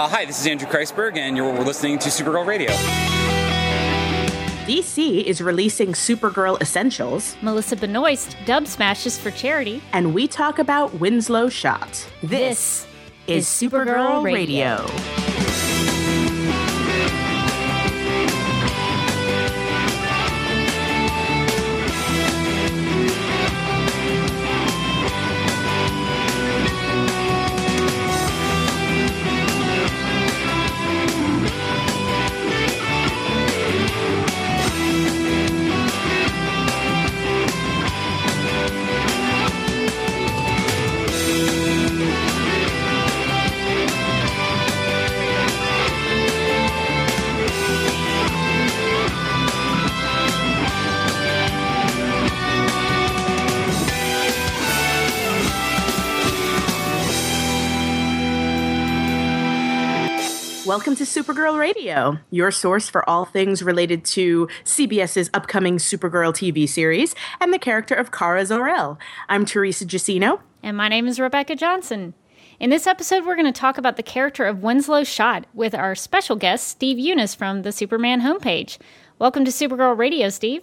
Uh, hi, this is Andrew Kreisberg, and you're listening to Supergirl Radio. DC is releasing Supergirl Essentials, Melissa Benoist dub smashes for charity, and we talk about Winslow Schott. This, is Supergirl, Radio. Welcome to Supergirl Radio, your source for all things related to CBS's upcoming Supergirl TV series and the character of Kara Zor-El. I'm Teresa Giacino. And my name is Rebecca Johnson. In this episode, we're going to talk about the character of Winslow Schott with our special guest, Steve Younis from the Superman homepage. Welcome to Supergirl Radio, Steve.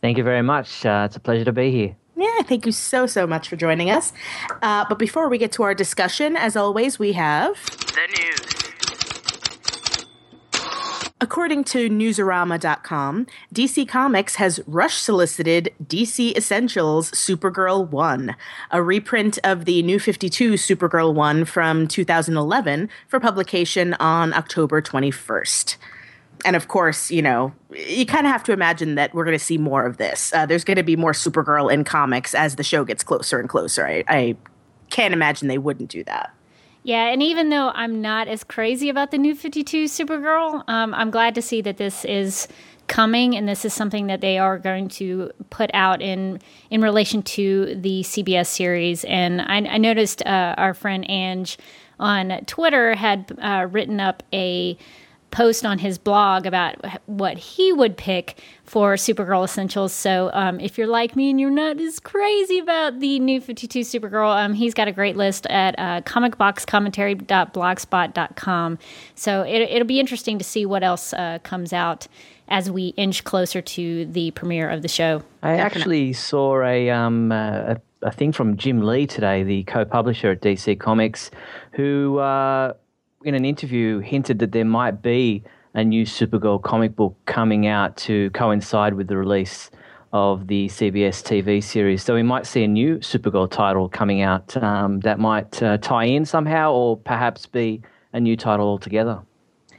Thank you very much. Uh, it's a pleasure to be here. Yeah, thank you so, so much for joining us. Uh, but before we get to our discussion, as always, we have the news. According to Newsarama.com, DC Comics has rush solicited DC Essentials Supergirl 1, a reprint of the New 52 Supergirl 1 from 2011 for publication on October 21st. And of course, you know, you kind of have to imagine that we're going to see more of this. Uh, there's going to be more Supergirl in comics as the show gets closer and closer. I, I can't imagine they wouldn't do that. Yeah, and even though I'm not as crazy about the new 52 Supergirl, um, I'm glad to see that this is coming and this is something that they are going to put out in in relation to the CBS series. And I, I noticed uh, our friend Ange on Twitter had uh, written up a post on his blog about what he would pick for Supergirl Essentials. So um, if you're like me and you're not as crazy about the new 52 Supergirl, um, he's got a great list at uh, comicboxcommentary.blogspot.com. So it, will be interesting to see what else uh, comes out as we inch closer to the premiere of the show. I actually saw a, um, uh, a, a thing from Jim Lee today, the co-publisher at DC Comics, who uh, in an interview hinted that there might be a new Supergirl comic book coming out to coincide with the release of the CBS TV series. So we might see a new Supergirl title coming out um, that might uh, tie in somehow, or perhaps be a new title altogether.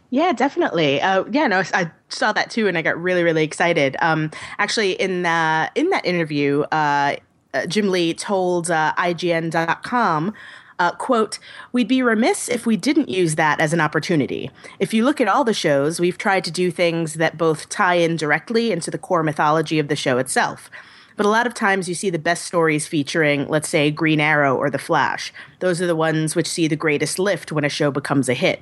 Yeah, definitely. Uh, yeah, no, I saw that too, and I got really, really excited. Um, actually, in the, in that interview, uh, uh Jim Lee told uh, IGN.com uh, quote, We'd be remiss if we didn't use that as an opportunity. If you look at all the shows, we've tried to do things that both tie in directly into the core mythology of the show itself. But a lot of times you see the best stories featuring, let's say, Green Arrow or The Flash. Those are the ones which see the greatest lift when a show becomes a hit.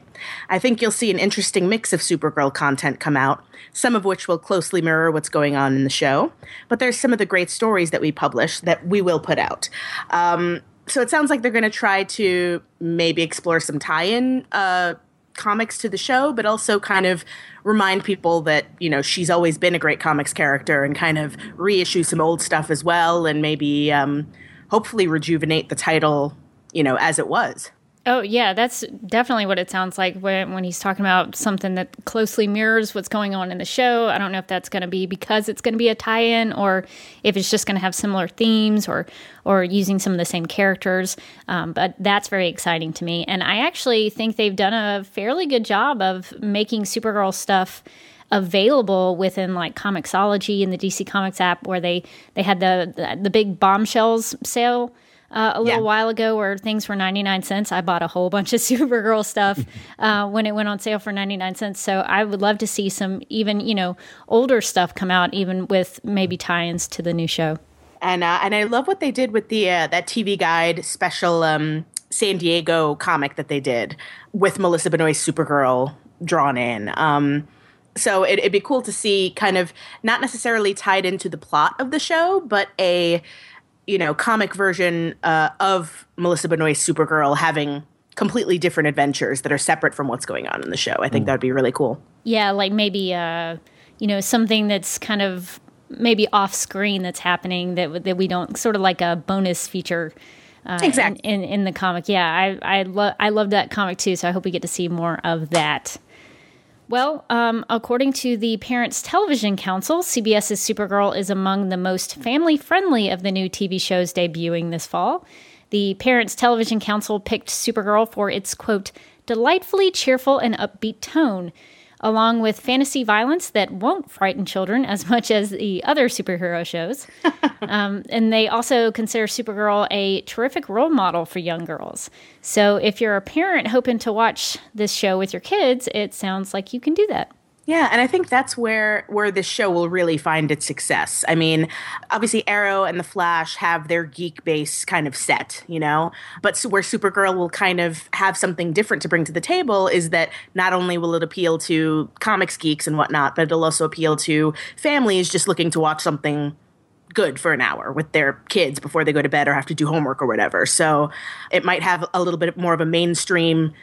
I think you'll see an interesting mix of Supergirl content come out, some of which will closely mirror what's going on in the show. But there's some of the great stories that we publish that we will put out. Um, so it sounds like they're going to try to maybe explore some tie-in uh, comics to the show, but also kind of remind people that you know she's always been a great comics character, and kind of reissue some old stuff as well, and maybe um, hopefully rejuvenate the title, you know, as it was. Oh yeah, that's definitely what it sounds like when when he's talking about something that closely mirrors what's going on in the show. I don't know if that's going to be because it's going to be a tie-in, or if it's just going to have similar themes, or or using some of the same characters. Um, but that's very exciting to me, and I actually think they've done a fairly good job of making Supergirl stuff available within like Comixology and the DC Comics app, where they they had the the, the big bombshells sale uh, a little yeah. while ago where things were 99 cents. I bought a whole bunch of Supergirl stuff uh, when it went on sale for 99 cents. So I would love to see some even, you know, older stuff come out, even with maybe tie ins to the new show. And, uh, and I love what they did with the uh, that TV Guide special um, San Diego comic that they did with Melissa Benoist Supergirl drawn in. Um, so it, would be cool to see kind of not necessarily tied into the plot of the show, but a you know comic version uh, of Melissa Benoist Supergirl having completely different adventures that are separate from what's going on in the show. I think that would be really cool. Yeah, like maybe uh, you know something that's kind of maybe off screen that's happening that that we don't sort of like a bonus feature. Uh, Exactly. in, in, in the comic, yeah, I I love I love that comic too. So I hope we get to see more of that. Well, um, according to the Parents Television Council, CBS's Supergirl is among the most family friendly of the new TV shows debuting this fall. The Parents Television Council picked Supergirl for its, quote, delightfully cheerful and upbeat tone, along with fantasy violence that won't frighten children as much as the other superhero shows. um, and they also consider Supergirl a terrific role model for young girls. So if you're a parent hoping to watch this show with your kids, it sounds like you can do that. Yeah, and I think that's where where this show will really find its success. I mean, obviously Arrow and the Flash have their geek base kind of set, you know, but where Supergirl will kind of have something different to bring to the table is that not only will it appeal to comics geeks and whatnot, but it'll also appeal to families just looking to watch something good for an hour with their kids before they go to bed or have to do homework or whatever. So it might have a little bit more of a mainstream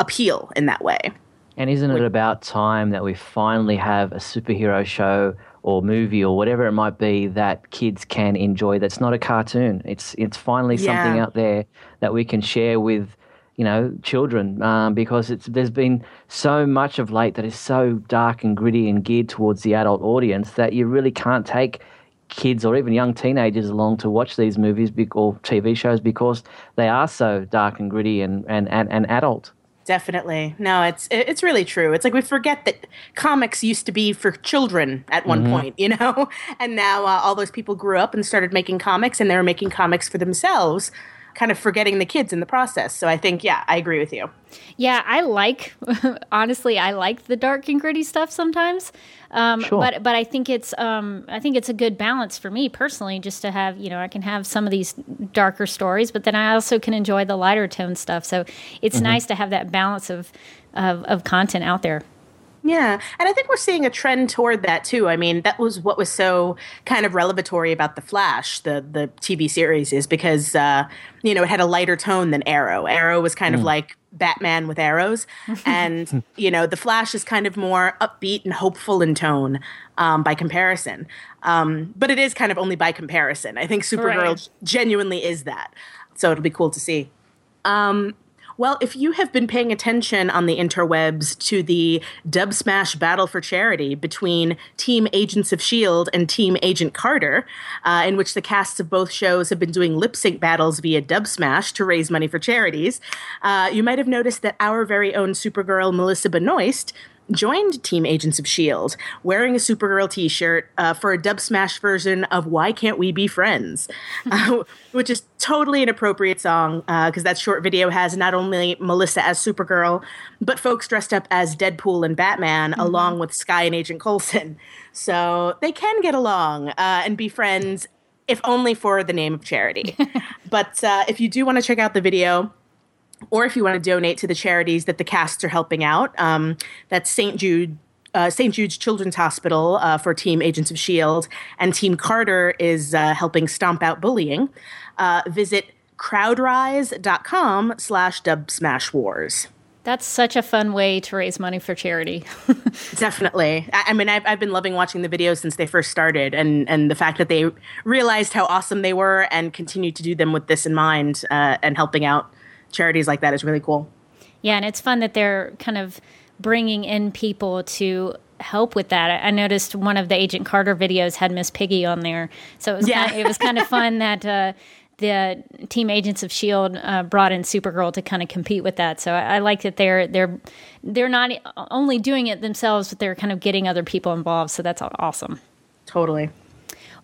appeal in that way. And isn't it about time that we finally have a superhero show or movie or whatever it might be that kids can enjoy that's not a cartoon? It's it's finally something out there that we can share with you know children um, because it's there's been so much of late that is so dark and gritty and geared towards the adult audience that you really can't take kids or even young teenagers along to watch these movies or TV shows because they are so dark and gritty and, and, and, and adult. Definitely. No, it's it's really true. It's like we forget that comics used to be for children at one point, you know? And now uh, all those people grew up and started making comics and they were making comics for themselves, kind of forgetting the kids in the process. So I think yeah, I agree with you. Yeah, I like honestly, I like the dark and gritty stuff sometimes. Um, Sure. But but I think it's um, I think it's a good balance for me personally, just to have you know I can have some of these darker stories, but then I also can enjoy the lighter tone stuff. So it's nice to have that balance of, of of content out there. Yeah, and I think we're seeing a trend toward that too. I mean, that was what was so kind of revelatory about the Flash, the the TV series, is because uh, you know it had a lighter tone than Arrow. Arrow was kind of like Batman with arrows, and you know the Flash is kind of more upbeat and hopeful in tone um, by comparison. Um, but it is kind of only by comparison. I think Supergirl Right. genuinely is that. So it'll be cool to see. Well, if you have been paying attention on the interwebs to the Dub Smash battle for charity between Team Agents of S.H.I.E.L.D. And Team Agent Carter, uh, in which the casts of both shows have been doing lip sync battles via Dub Smash to raise money for charities, uh, you might have noticed that our very own Supergirl, Melissa Benoist, joined Team Agents of S.H.I.E.L.D., wearing a Supergirl t shirt uh, for a dub smash version of Why Can't We Be Friends, uh, which is totally an appropriate song because that short video has not only Melissa as Supergirl, but folks dressed up as Deadpool and Batman, along with Skye and Agent Coulson. So they can get along uh, and be friends. If only for the name of charity. but uh, if you do want to check out the video, or if you want to donate to the charities that the casts are helping out, um, that's St. Jude. Uh, St. Jude's Children's Hospital uh, for Team Agents of S.H.I.E.L.D., and Team Carter is uh, helping stomp out bullying. Uh, visit crowdrise.com slash dub smash wars. That's such a fun way to raise money for charity. Definitely. I, I mean, I've, I've been loving watching the videos since they first started, and, and the fact that they realized how awesome they were and continue to do them with this in mind uh, and helping out charities like that is really cool. Yeah, and it's fun that they're kind of bringing in people to help with that. I noticed one of the Agent Carter videos had Miss Piggy on there, so it was Yeah. kind of, it was kind of fun that uh, the Team Agents of Shield uh, brought in Supergirl to kind of compete with that. So I, I like that they're they're they're not only doing it themselves, but they're kind of getting other people involved. So that's awesome. Totally.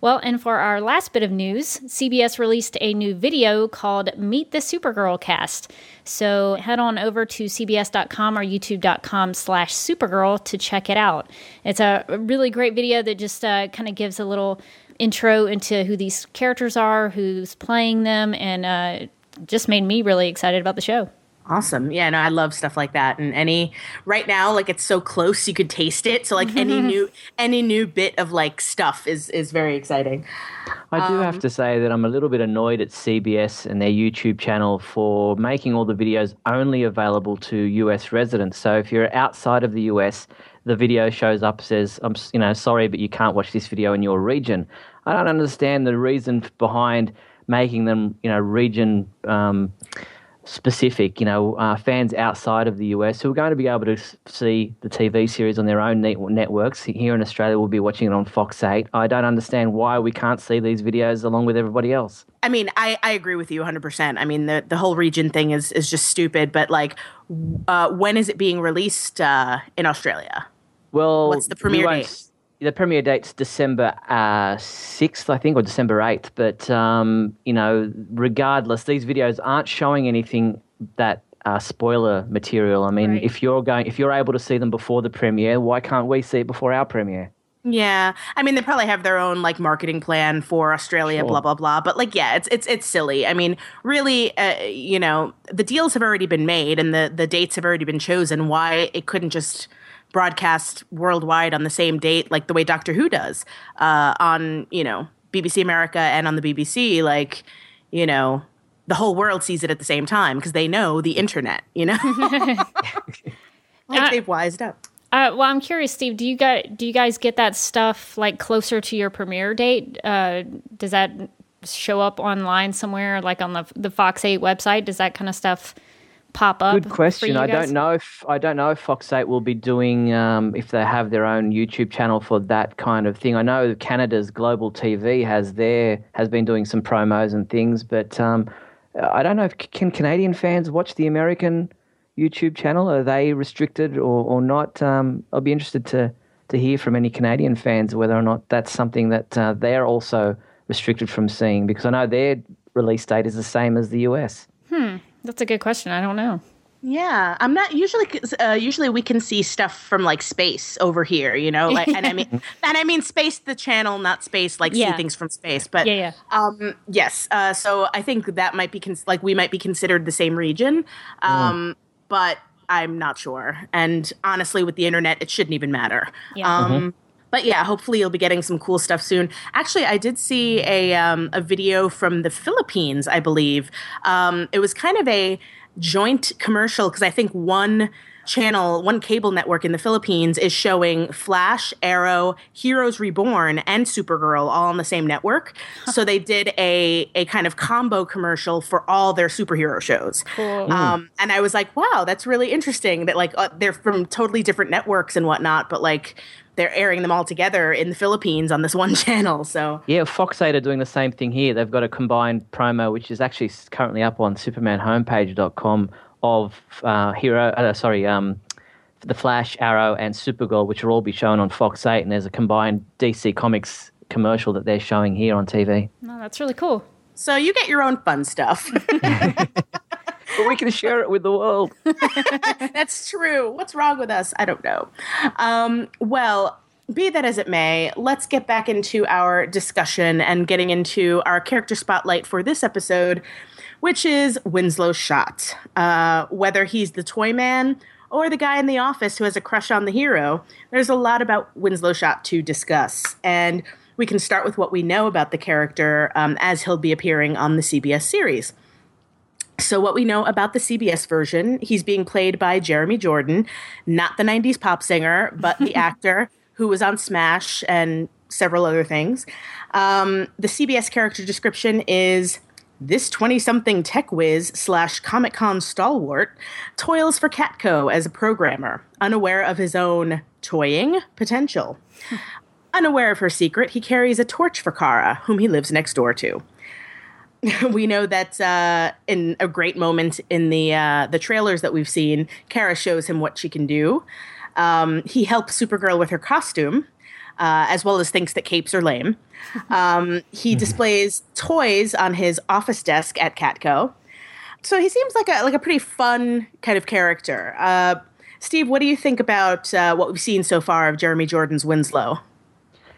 Well, and for our last bit of news, CBS released a new video called Meet the Supergirl Cast. So head on over to cbs.com or youtube.com slash supergirl to check it out. It's a really great video that just uh, kind of gives a little intro into who these characters are, who's playing them, and uh, just made me really excited about the show. Awesome. Yeah, no, I love stuff like that. And any right now, like it's so close you could taste it. So like any new any new bit of like stuff is is very exciting. I do Um, have to say that I'm a little bit annoyed at CBS and their YouTube channel for making all the videos only available to US residents. So if you're outside of the US, the video shows up says, "I'm you know sorry, but you can't watch this video in your region." I don't understand the reason behind making them you know region. Um, specific, you know, uh, fans outside of the US who are going to be able to see the TV series on their own net- networks. Here in Australia, we'll be watching it on Fox 8. I don't understand why we can't see these videos along with everybody else. I mean, I, I agree with you 100%. I mean, the, the whole region thing is, is just stupid, but like, uh, when is it being released uh, in Australia? Well, What's the premiere date? The premiere date's December uh, 6th, I think, or December 8th. But, um, you know, regardless, these videos aren't showing anything that uh, spoiler material. I mean, Right. if you're going, if you're able to see them before the premiere, why can't we see it before our premiere? Yeah, I mean they probably have their own like marketing plan for Australia, Sure. blah blah blah. But like, yeah, it's it's it's silly. I mean, really, uh, you know, the deals have already been made and the the dates have already been chosen. Why it couldn't just broadcast worldwide on the same date, like the way Doctor Who does uh, on you know BBC America and on the BBC, like you know. The whole world sees it at the same time because they know the internet, you know. like Uh, they've wised up. Uh, well, I'm curious, Steve. Do you guys do you guys get that stuff like closer to your premiere date? Uh, does that show up online somewhere, like on the the Fox Eight website? Does that kind of stuff pop up? Good question. I don't know if I don't know if Fox Eight will be doing um, if they have their own YouTube channel for that kind of thing. I know Canada's Global TV has their has been doing some promos and things, but um, I don't know if can Canadian fans watch the American YouTube channel. Are they restricted or, or not? Um, I'll be interested to to hear from any Canadian fans whether or not that's something that uh, they're also restricted from seeing because I know their release date is the same as the US. That's a good question. I don't know. Yeah, I'm not usually. Uh, usually, we can see stuff from like space over here, you know. Like, and I mean, and I mean space, the channel, not space, like Yeah. see things from space. But Yeah, yeah. um, yes. Uh, so I think that might be cons- like we might be considered the same region, um, but I'm not sure. And honestly, with the internet, it shouldn't even matter. Yeah. Um, But yeah, hopefully you'll be getting some cool stuff soon. Actually, I did see a um, a video from the Philippines, I believe. Um, it was kind of a joint commercial because I think one channel, one cable network in the Philippines is showing Flash, Arrow, Heroes Reborn, and Supergirl all on the same network. so they did a a kind of combo commercial for all their superhero shows. Cool. Um, and I was like, wow, that's really interesting that like uh, they're from totally different networks and whatnot, but like they're airing them all together in the Philippines on this one channel. So Yeah, Fox 8 are doing the same thing here. They've got a combined promo, which is actually currently up on supermanhomepage.com of uh, Hero, uh, sorry, um, The Flash, Arrow, and Supergirl, which will all be shown on Fox 8. And there's a combined DC Comics commercial that they're showing here on TV. No, that's really cool. so you get your own fun stuff. But we can share it with the world. That's true. What's wrong with us? I don't know. Um, well, be that as it may, let's get back into our discussion and getting into our character spotlight for this episode, which is Winslow Schott. Uh, whether he's the toy man or the guy in the office who has a crush on the hero, there's a lot about Winslow Schott to discuss. And we can start with what we know about the character um, as he'll be appearing on the CBS series. So, what we know about the CBS version, he's being played by Jeremy Jordan, not the 90s pop singer, but the actor who was on Smash and several other things. Um, the CBS character description is this 20 something tech whiz slash Comic Con stalwart toils for Catco as a programmer, unaware of his own toying potential. Unaware of her secret, he carries a torch for Kara, whom he lives next door to we know that uh, in a great moment in the uh, the trailers that we've seen, Kara shows him what she can do. Um, he helps Supergirl with her costume, uh, as well as thinks that capes are lame. Um, he displays toys on his office desk at Catco. So he seems like a like a pretty fun kind of character. Uh, Steve, what do you think about uh, what we've seen so far of Jeremy Jordan's Winslow?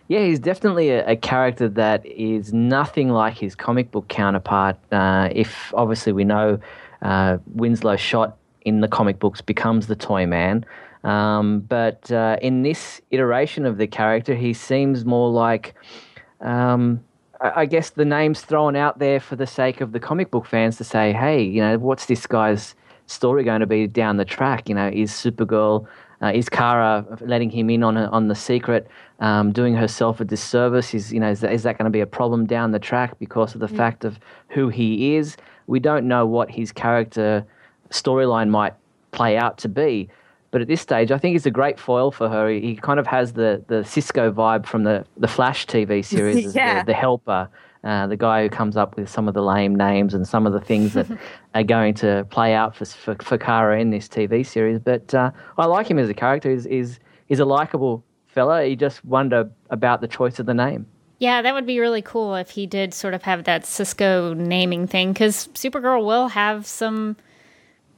Yeah, he's definitely a, a character that is nothing like his comic book counterpart. Uh, if obviously we know uh, Winslow Schott in the comic books becomes the Toy Man. Um, but uh, in this iteration of the character, he seems more like, um, I, guess, the name's thrown out there for the sake of the comic book fans to say, hey, you know, what's this guy's story going to be down the track? You know, is Supergirl, uh, is Kara letting him in on on the secret, um, doing herself a disservice? Is you know, is that, is that going to be a problem down the track because of the mm. fact of who he is? We don't know what his character storyline might play out to be. But at this stage, I think he's a great foil for her. He kind of has the, the Cisco vibe from the, the Flash TV series, yeah. the, the, helper, uh, the guy who comes up with some of the lame names and some of the things that are going to play out for, for, for Kara in this TV series. But uh, I like him as a character. He's, he's, he's a likable fella. You just wonder about the choice of the name. Yeah, that would be really cool if he did sort of have that Cisco naming thing because Supergirl will have some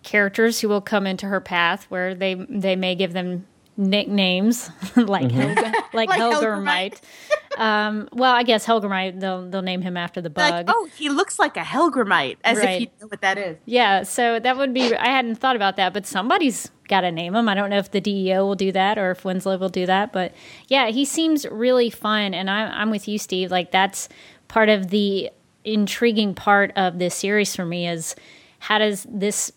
characters who will come into her path where they they may give them nicknames like mm-hmm. Helga, like, like Hellgrammite. um, well, I guess Hellgrammite. They'll they'll name him after the bug. Like, oh, he looks like a Hellgrammite, as right. if you know what that is. Yeah, so that would be. I hadn't thought about that, but somebody's got to name him. I don't know if the DEO will do that or if Winslow will do that, but yeah, he seems really fun, and I'm I'm with you, Steve. Like that's part of the intriguing part of this series for me is how does this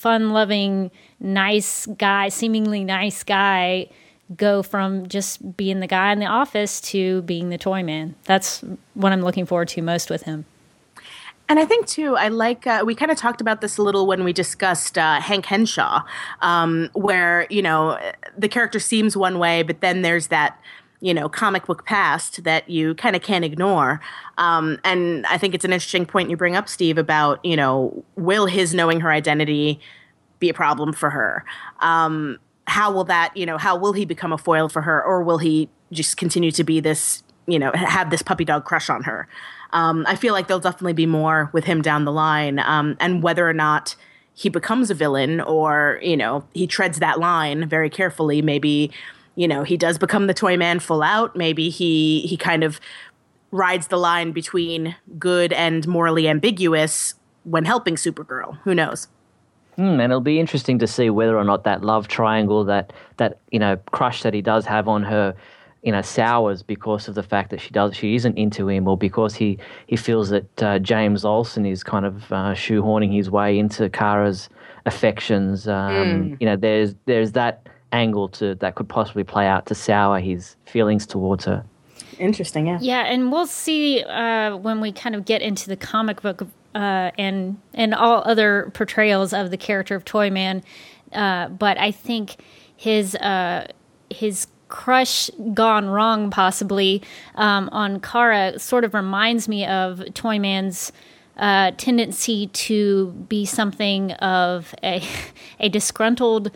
fun loving, nice guy, seemingly nice guy, go from just being the guy in the office to being the toy man. That's what I'm looking forward to most with him. And I think too, I like uh, we kind of talked about this a little when we discussed uh, Hank Henshaw, um, where you know the character seems one way, but then there's that you know comic book past that you kind of can't ignore. Um, and I think it's an interesting point you bring up, Steve, about you know will his knowing her identity be a problem for her? Um, how will that you know how will he become a foil for her, or will he just continue to be this you know have this puppy dog crush on her? Um, I feel like there'll definitely be more with him down the line, um, and whether or not he becomes a villain or you know he treads that line very carefully, maybe you know he does become the toy man full out maybe he he kind of rides the line between good and morally ambiguous when helping supergirl who knows Mm, and it'll be interesting to see whether or not that love triangle, that that you know crush that he does have on her, you know, sours because of the fact that she does she isn't into him, or because he he feels that uh, James Olsen is kind of uh, shoehorning his way into Kara's affections. Um, mm. You know, there's there's that angle to that could possibly play out to sour his feelings towards her. Interesting, yeah. Yeah, and we'll see uh, when we kind of get into the comic book uh, and and all other portrayals of the character of Toyman. Uh, but I think his uh, his crush gone wrong, possibly um, on Kara, sort of reminds me of Toyman's uh, tendency to be something of a a disgruntled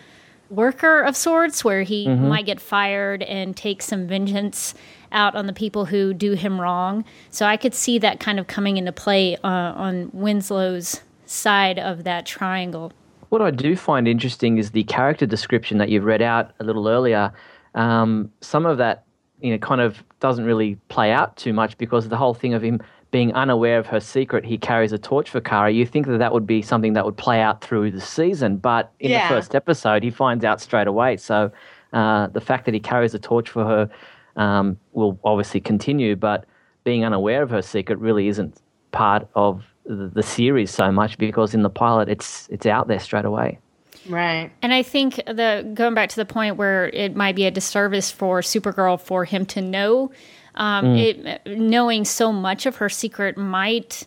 worker of sorts, where he mm-hmm. might get fired and take some vengeance out on the people who do him wrong. So I could see that kind of coming into play uh, on Winslow's side of that triangle. What I do find interesting is the character description that you've read out a little earlier. Um, some of that, you know, kind of doesn't really play out too much because the whole thing of him being unaware of her secret, he carries a torch for Kara. You think that that would be something that would play out through the season, but in yeah. the first episode, he finds out straight away. So uh, the fact that he carries a torch for her um, will obviously continue, but being unaware of her secret really isn't part of the, the series so much because in the pilot, it's it's out there straight away. Right. And I think the going back to the point where it might be a disservice for Supergirl for him to know um, mm. it, knowing so much of her secret might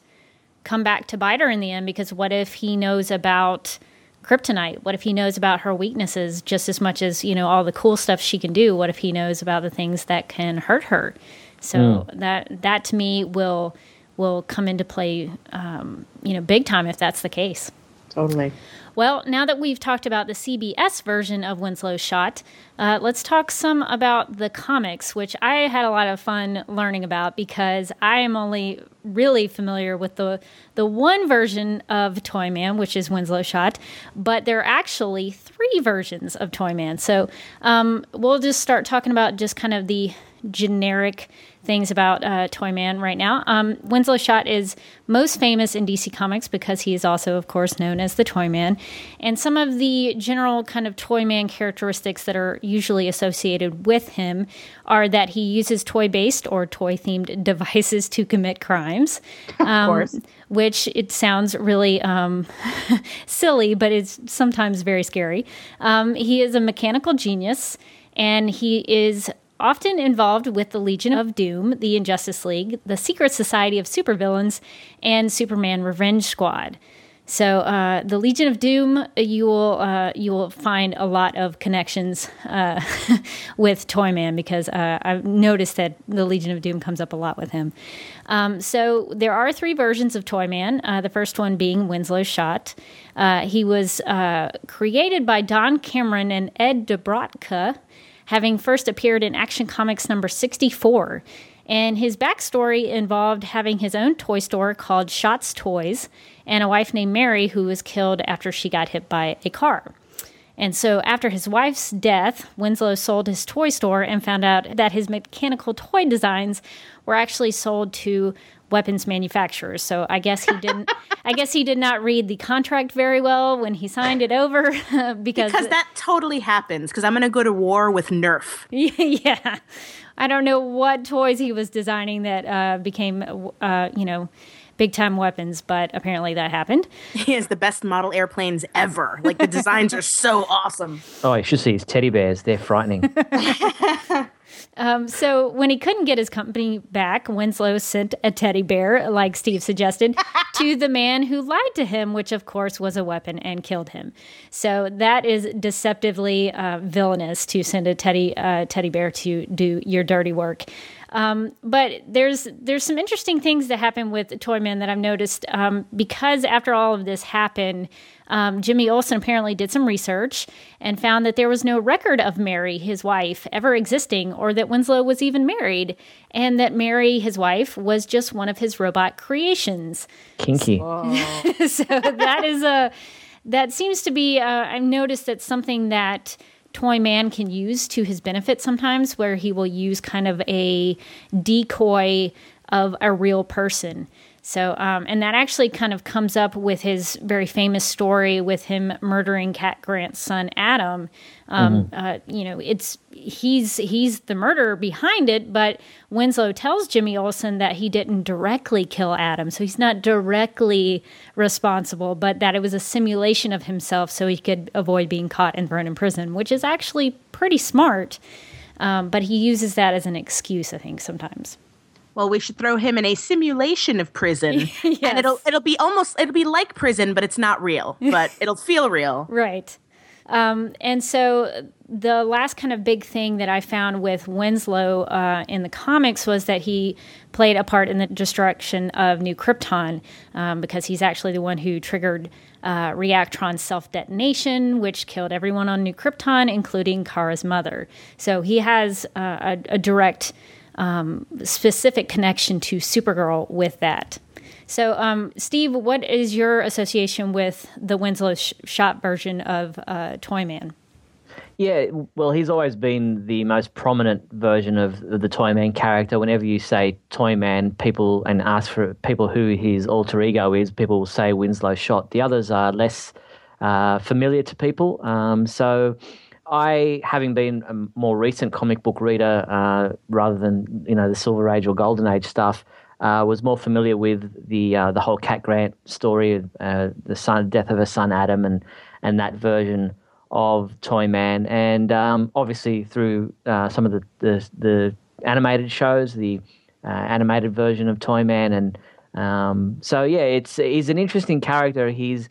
come back to bite her in the end because what if he knows about kryptonite? What if he knows about her weaknesses just as much as you know all the cool stuff she can do? What if he knows about the things that can hurt her? So mm. that that to me will will come into play um, you know big time if that's the case. Totally well, now that we've talked about the CBS version of Winslow's Schott, uh, let's talk some about the comics, which I had a lot of fun learning about because I am only really familiar with the the one version of Toyman, which is Winslow Schott, but there are actually three versions of Toyman. So um, we'll just start talking about just kind of the generic things about uh, Toyman right now. Um, Winslow Schott is most famous in DC Comics because he is also, of course, known as the Toyman. And some of the general kind of Toyman characteristics that are usually associated with him are that he uses toy based or toy themed devices to commit crimes. Um, of course. Which it sounds really um, silly, but it's sometimes very scary. Um, he is a mechanical genius and he is often involved with the Legion of Doom, the Injustice League, the Secret Society of Supervillains, and Superman Revenge Squad. So uh, the Legion of Doom, you will uh, you will find a lot of connections uh, with Toyman because uh, I've noticed that the Legion of Doom comes up a lot with him. Um, so there are three versions of Toyman. Uh, the first one being Winslow Schott. Uh, he was created by Don Cameron and Ed Dobrotka having first appeared in Action Comics number 64. And his backstory involved having his own toy store called Schott's Toys and a wife named Mary who was killed after she got hit by a car. And so, after his wife's death, Winslow sold his toy store and found out that his mechanical toy designs were actually sold to weapons manufacturers. So I guess he didn't. I guess he did not read the contract very well when he signed it over because because that totally happens. Because I'm going to go to war with Nerf. yeah, I don't know what toys he was designing that uh, became, uh, you know. Big time weapons, but apparently that happened. He has the best model airplanes ever. Like the designs are so awesome. Oh, you should see his teddy bears. They're frightening. Um, so when he couldn't get his company back, Winslow sent a teddy bear, like Steve suggested, to the man who lied to him, which of course was a weapon and killed him. So that is deceptively uh, villainous to send a teddy uh, teddy bear to do your dirty work. Um, but there's there's some interesting things that happen with Toyman that I've noticed um, because after all of this happened, um, Jimmy Olsen apparently did some research and found that there was no record of Mary, his wife, ever existing, or that Winslow was even married, and that Mary, his wife, was just one of his robot creations. Kinky. so that is a that seems to be. Uh, I've noticed that something that Toyman can use to his benefit sometimes, where he will use kind of a decoy of a real person. So, um, and that actually kind of comes up with his very famous story with him murdering Cat Grant's son Adam. Um, mm-hmm. uh, you know, it's he's he's the murderer behind it, but Winslow tells Jimmy Olsen that he didn't directly kill Adam, so he's not directly responsible, but that it was a simulation of himself so he could avoid being caught and thrown in prison, which is actually pretty smart. Um, but he uses that as an excuse, I think, sometimes well, we should throw him in a simulation of prison, yes. and it'll it'll be almost it'll be like prison, but it's not real, but it'll feel real. Right. Um, and so the last kind of big thing that I found with Winslow uh, in the comics was that he played a part in the destruction of New Krypton um, because he's actually the one who triggered uh, Reactron's self detonation, which killed everyone on New Krypton, including Kara's mother. So he has uh, a, a direct um, specific connection to Supergirl with that. So, um, Steve, what is your association with the Winslow sh- Schott version of uh, Toyman? Yeah, well, he's always been the most prominent version of the Toyman character. Whenever you say Toyman, people and ask for people who his alter ego is, people will say Winslow Schott. The others are less uh, familiar to people. Um, so I, having been a more recent comic book reader uh, rather than you know the Silver Age or Golden Age stuff, uh, was more familiar with the uh, the whole Cat Grant story, uh, the son, death of her son Adam, and and that version of Toyman, and um, obviously through uh, some of the, the, the animated shows, the uh, animated version of Toyman, and um, so yeah, it's he's an interesting character. He's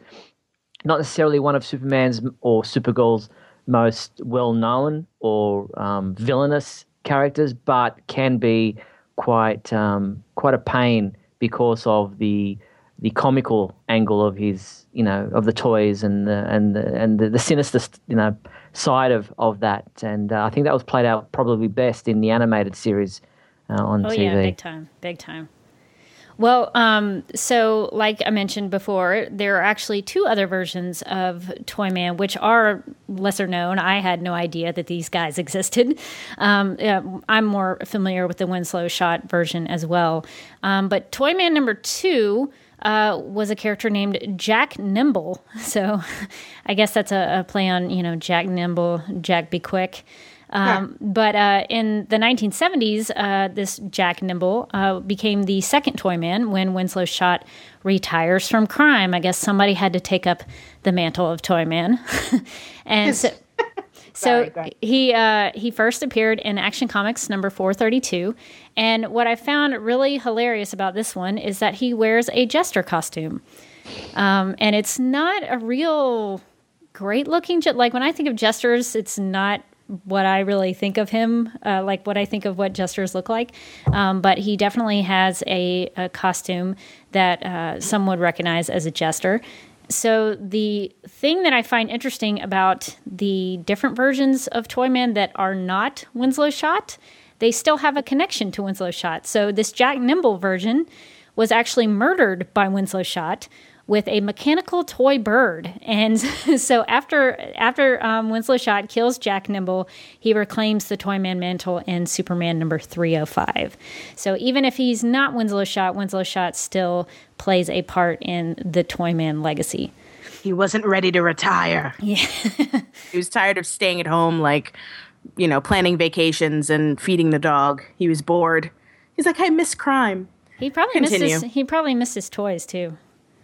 not necessarily one of Superman's or Supergirl's most well known or um, villainous characters, but can be quite um, quite a pain because of the the comical angle of his you know of the toys and the and the and the, the sinister you know side of of that and uh, I think that was played out probably best in the animated series uh, on oh, TV. yeah, big time, big time. Well, um, so like I mentioned before, there are actually two other versions of Toyman, which are lesser known. I had no idea that these guys existed. Um, yeah, I'm more familiar with the Winslow Schott version as well. Um, but Toyman number two uh, was a character named Jack Nimble. So I guess that's a, a play on, you know, Jack Nimble, Jack Be Quick. Um, yeah. But uh, in the 1970s, uh, this Jack Nimble uh, became the second Toyman when Winslow Schott retires from crime. I guess somebody had to take up the mantle of Toyman. and so, so he uh, he first appeared in Action Comics number 432. And what I found really hilarious about this one is that he wears a jester costume. Um, and it's not a real great looking like when I think of jesters, it's not what I really think of him, uh, like what I think of what jesters look like. Um, but he definitely has a, a costume that uh, some would recognize as a jester. So the thing that I find interesting about the different versions of Toyman that are not Winslow Schott, they still have a connection to Winslow Schott. So this Jack Nimble version was actually murdered by Winslow Schott with a mechanical toy bird. And so after after um, Winslow Schott kills Jack Nimble, he reclaims the Toyman mantle in Superman number 305. So even if he's not Winslow Schott, Winslow Schott still plays a part in the Toyman legacy. He wasn't ready to retire. Yeah. he was tired of staying at home, like, you know, planning vacations and feeding the dog. He was bored. He's like, I miss crime. He probably Continue. missed his, he probably missed his toys too.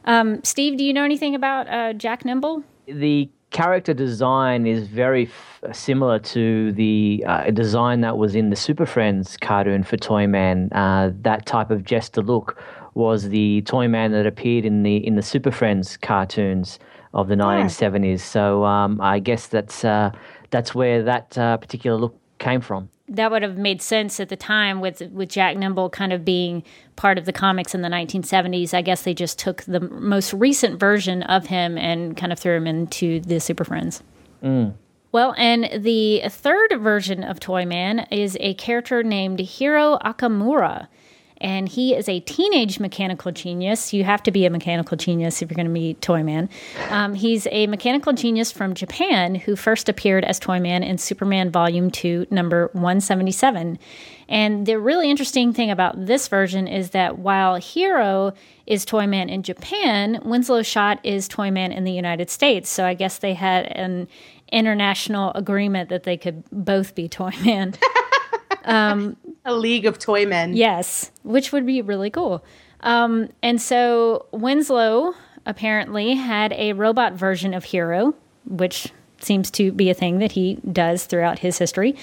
Um, Steve, do you know anything about uh, Jack Nimble? The character design is very f- similar to the uh, design that was in the Super Friends cartoon for Toyman. Uh, that type of jester look was the Toyman that appeared in the in the Super Friends cartoons of the 1970s. So um, I guess that's uh, that's where that uh, particular look came from that would have made sense at the time with with Jack Nimble kind of being part of the comics in the 1970s. I guess they just took the most recent version of him and kind of threw him into the Super Friends. Mm. Well, and the third version of Toyman is a character named Hiro Okamura and he is a teenage mechanical genius. You have to be a mechanical genius if you're going to meet Toyman. Um, he's a mechanical genius from Japan who first appeared as Toyman in Superman Volume 2, number 177. And the really interesting thing about this version is that while Hiro is Toyman in Japan, Winslow Schott is Toyman in the United States. So I guess they had an international agreement that they could both be Toyman. Um, a league of toy men. Yes, which would be really cool. Um, and so Winslow apparently had a robot version of Hiro, which seems to be a thing that he does throughout his history.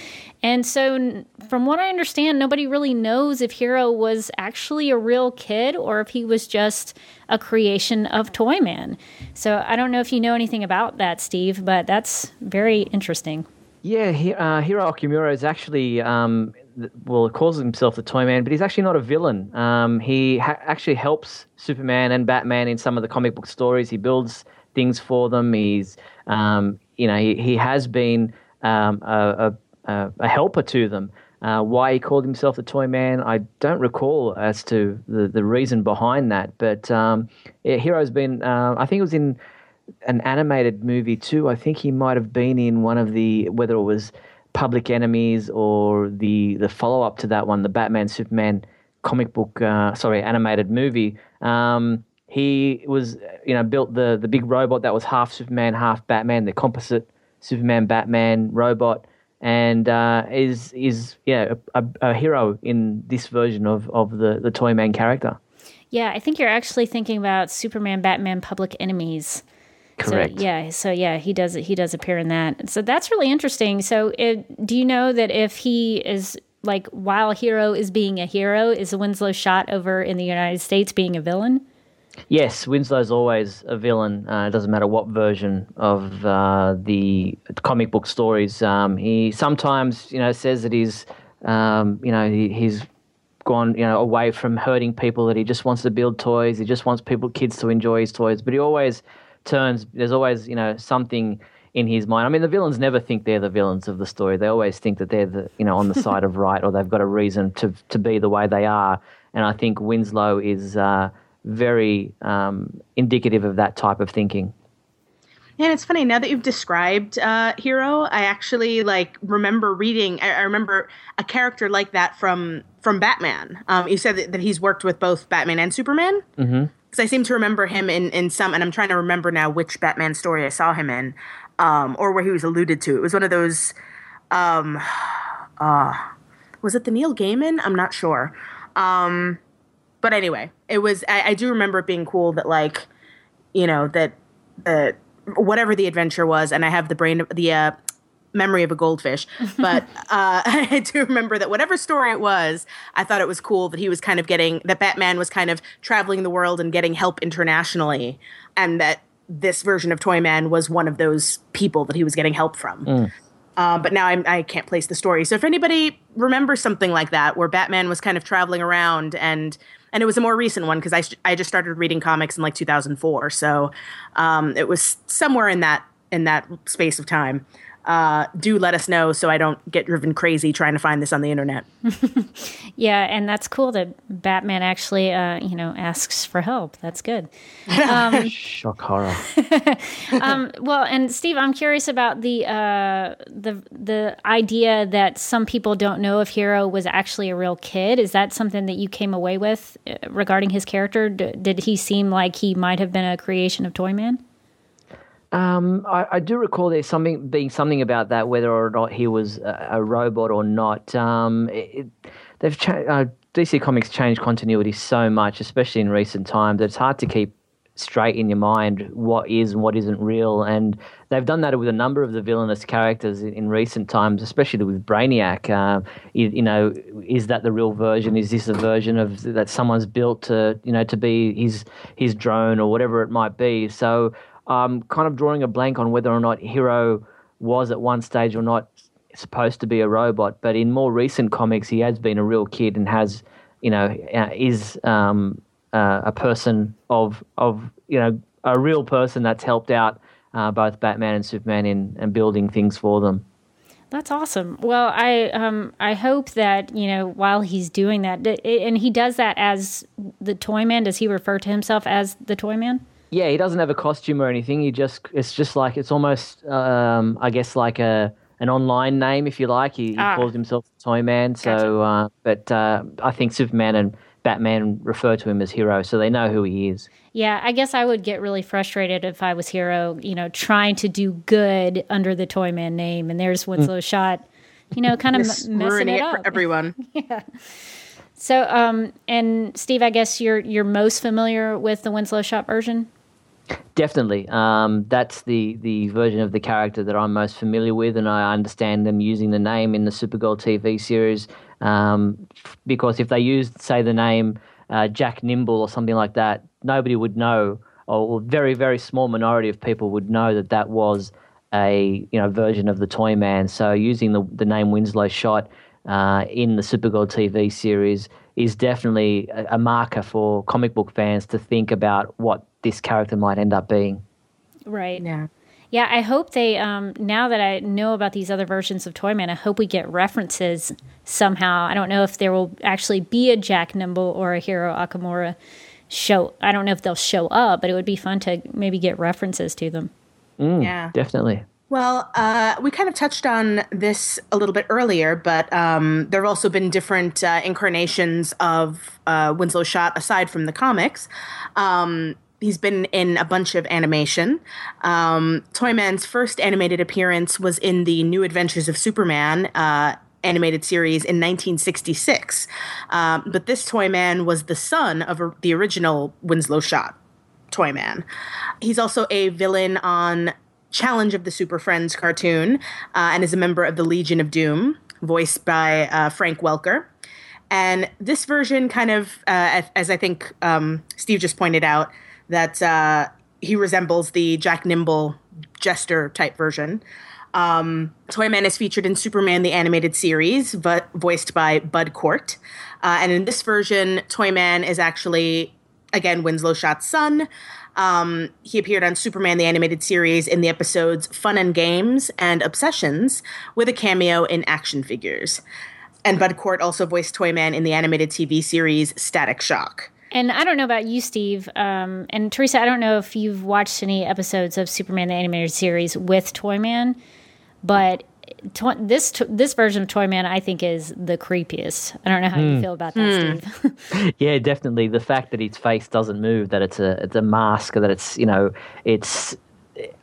And so, from what I understand, nobody really knows if Hiro was actually a real kid or if he was just a creation of Toyman. So, I don't know if you know anything about that, Steve, but that's very interesting. Yeah, he, uh, Hiro Okamura is actually, um, well, calls himself the Toyman, but he's actually not a villain. Um, he ha- actually helps Superman and Batman in some of the comic book stories. He builds things for them. He's, um, you know, he, he has been um, a, a, a, helper to them. Uh, why he called himself the Toyman, I don't recall as to the, the reason behind that. But um, yeah, Hiro's been, uh, I think it was in an animated movie too. I think he might have been in one of the whether it was Public Enemies or the the follow up to that one, the Batman Superman comic book, uh, sorry, animated movie. Um, he was you know built the the big robot that was half Superman, half Batman, the composite Superman Batman robot, and uh, is is yeah a, a, hero in this version of of the the Toyman character. Yeah, I think you're actually thinking about Superman, Batman, Public Enemies. Correct. So, yeah. So yeah, he does. He does appear in that. So that's really interesting. So it, do you know that if he is like while Hiro is being a hero, is Winslow Schott over in the United States being a villain? Yes, Winslow's always a villain. Uh, it doesn't matter what version of uh, the comic book stories. Um, he sometimes, you know, says that he's, um, you know, he, he's gone, you know, away from hurting people. That he just wants to build toys. He just wants people, kids, to enjoy his toys. But he always turns. There's always you know something in his mind. I mean, the villains never think they're the villains of the story. They always think that they're the you know on the side of right or they've got a reason to to be the way they are. and I think Winslow is uh, very um, indicative of that type of thinking. And it's funny now that you've described uh, Hiro, I actually like remember reading. I, I, remember a character like that from from Batman. Um, you said that, that, he's worked with both Batman and Superman. Because. I seem to remember him in in some, and I'm trying to remember now which Batman story I saw him in, um, or where he was alluded to. It was one of those. Um, uh, was it the Neil Gaiman? I'm not sure. Um, but anyway, it was. I, I do remember it being cool that like, you know that that whatever the adventure was, and I have the brain, the uh, memory of a goldfish. But uh, I do remember that whatever story it was, I thought it was cool that he was kind of getting that Batman was kind of traveling the world and getting help internationally, and that this version of Toyman was one of those people that he was getting help from. Mm. Uh, but now I'm, I can not place the story. So if anybody remembers something like that, where Batman was kind of traveling around and and it was a more recent one because I, I just started reading comics in like 2004 so um, it was somewhere in that in that space of time uh, do let us know so I don't get driven crazy trying to find this on the internet. yeah, and that's cool that Batman actually, uh, you know, asks for help. That's good. Um, Shock horror. um, well, and Steve, I'm curious about the uh, the the idea that some people don't know if Hiro was actually a real kid. Is that something that you came away with uh, regarding his character? D- did he seem like he might have been a creation of Toyman? Um, I, I, do recall there's something being something about that, whether or not he was a, a robot or not. Um, it, they've cha- uh, DC Comics changed continuity so much, especially in recent times, that it's hard to keep straight in your mind what is and what isn't real. And they've done that with a number of the villainous characters in, in recent times, especially with Brainiac. Uh, you, you, know, is that the real version? Is this a version of that someone's built to, you know, to be his his drone or whatever it might be? So um, kind of drawing a blank on whether or not Hiro was at one stage or not supposed to be a robot. But in more recent comics, he has been a real kid and has, you know, uh, is um, uh, a person of of you know a real person that's helped out uh, both Batman and Superman in and building things for them. That's awesome. Well, I um I hope that you know while he's doing that, and he does that as the Toyman. Does he refer to himself as the Toyman? Yeah, he doesn't have a costume or anything. He just it's just like it's almost um, I guess like a an online name if you like. He, he ah. calls himself Toyman. So, gotcha. uh, but uh, I think Superman and Batman refer to him as Hiro, so they know who he is. Yeah, I guess I would get really frustrated if I was Hiro, you know, trying to do good under the Toyman name, and there's Winslow mm. Schott, you know, kind of messing it, it up for everyone. yeah. So, um, and Steve, I guess you're you're most familiar with the Winslow Schott version. Definitely. Um, that's the, the version of the character that I'm most familiar with, and I understand them using the name in the Supergirl TV series. Um, because if they used, say, the name uh, Jack Nimble or something like that, nobody would know, or a very, very small minority of people would know that that was a you know version of the Toyman. So using the, the name Winslow Schott uh, in the Supergirl TV series is definitely a, a marker for comic book fans to think about what this character might end up being. Right. Yeah. Yeah, I hope they. Um, now that I know about these other versions of Toyman, I hope we get references somehow. I don't know if there will actually be a Jack Nimble or a Hiro Okamura show. I don't know if they'll show up, but it would be fun to maybe get references to them. Mm, yeah, definitely. Well, uh, we kind of touched on this a little bit earlier, but um, there have also been different uh, incarnations of uh, Winslow Schott aside from the comics. Um, he's been in a bunch of animation. Um, Toyman's first animated appearance was in the New Adventures of Superman uh, animated series in 1966. Um, but this Toyman was the son of a, the original Winslow Schott Toyman. He's also a villain on Challenge of the Super Friends cartoon uh, and is a member of the Legion of Doom, voiced by uh, Frank Welker. And this version, kind of, uh, as I think um, Steve just pointed out, that uh, he resembles the Jack Nimble jester type version. Um, Toyman is featured in Superman the Animated Series, but voiced by Bud Cort. Uh, and in this version, Toyman is actually, again, Winslow Schott's son. Um, he appeared on Superman the Animated Series in the episodes Fun and Games and Obsessions with a cameo in action figures. and Bud Cort also voiced Toyman in the animated TV series Static Shock. And I don't know about you, Steve. Um, and Teresa, I don't know if you've watched any episodes of Superman the Animated Series with Toyman, but to- this this version of Toyman, I think, is the creepiest. I don't know how you feel about that, Steve. Yeah, definitely. The fact that his face doesn't move, that it's a it's a mask, that it's you know it's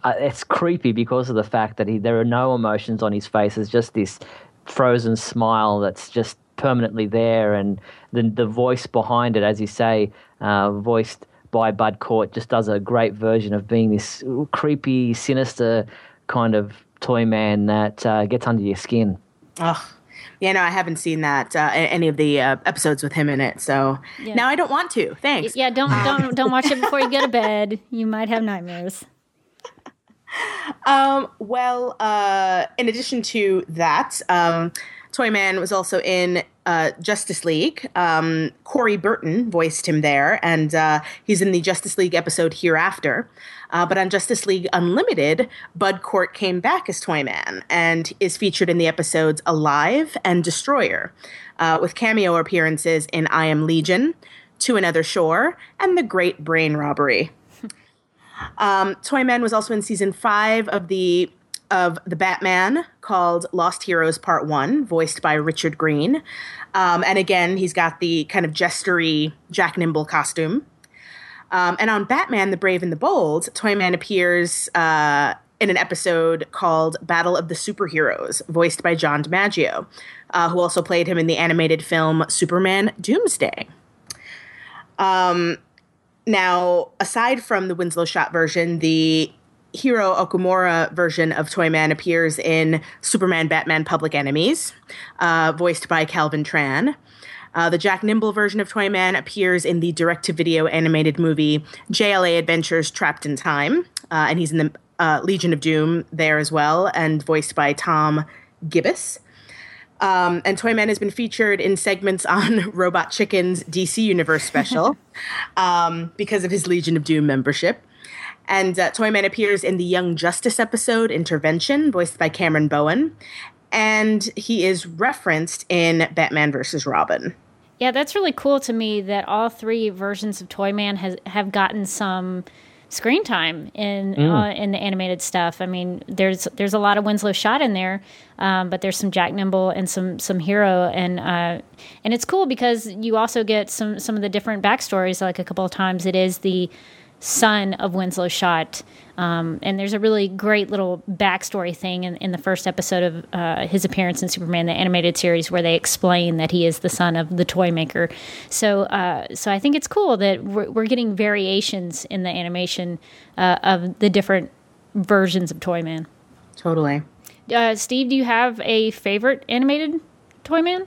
uh, it's creepy because of the fact that he there are no emotions on his face. It's just this frozen smile that's just permanently there, and the the voice behind it, as you say, uh, voiced by Bud Cort, just does a great version of being this creepy, sinister kind of toy man that uh, gets under your skin. Oh, yeah, no, I haven't seen that uh, any of the uh, episodes with him in it. So Yeah. now I don't want to. Thanks. yeah, don't don't don't watch it before you go to bed. You might have nightmares. Um, well, uh, in addition to that, um, Toyman was also in uh, Justice League. Um, Corey Burton voiced him there, and uh, he's in the Justice League episode Hereafter. Uh, but on Justice League Unlimited, Bud Cort came back as Toyman and is featured in the episodes Alive and Destroyer, uh, with cameo appearances in I Am Legion, To Another Shore, and The Great Brain Robbery. Um, Toyman was also in season five of the of the Batman called Lost Heroes Part One, voiced by Richard Green. Um, and again, he's got the kind of jestery Jack Nimble costume. Um, and on Batman: The Brave and the Bold, Toyman appears uh, in an episode called Battle of the Superheroes, voiced by John DiMaggio, uh, who also played him in the animated film Superman: Doomsday. Now, aside from the Winslow Schott version, the Hiro Okamura version of Toyman appears in Superman Batman Public Enemies, uh, voiced by Calvin Tran. Uh, the Jack Nimble version of Toyman appears in the direct to video animated movie JLA Adventures Trapped in Time, uh, and he's in the uh, Legion of Doom there as well, and voiced by Tom Gibbous. Um, and Toyman has been featured in segments on Robot Chicken's DC Universe special um, because of his Legion of Doom membership. And uh, Toyman appears in the Young Justice episode Intervention, voiced by Cameron Bowen. And he is referenced in Batman vs. Robin. Yeah, that's really cool to me that all three versions of Toyman has have gotten some screen time in uh, in the animated stuff. I mean, there's there's a lot of Winslow Schott in there, um, but there's some Jack Nimble and some some Hiro, and uh, and it's cool because you also get some some of the different backstories. Like a couple of times, it is the son of Winslow Schott. Um, and there's a really great little backstory thing in, in the first episode of uh, his appearance in Superman, the animated series, where they explain that he is the son of the toy maker. So, uh, so I think it's cool that we're, we're getting variations in the animation uh, of the different versions of Toyman. Totally. Uh, Steve, do you have a favorite animated Toyman?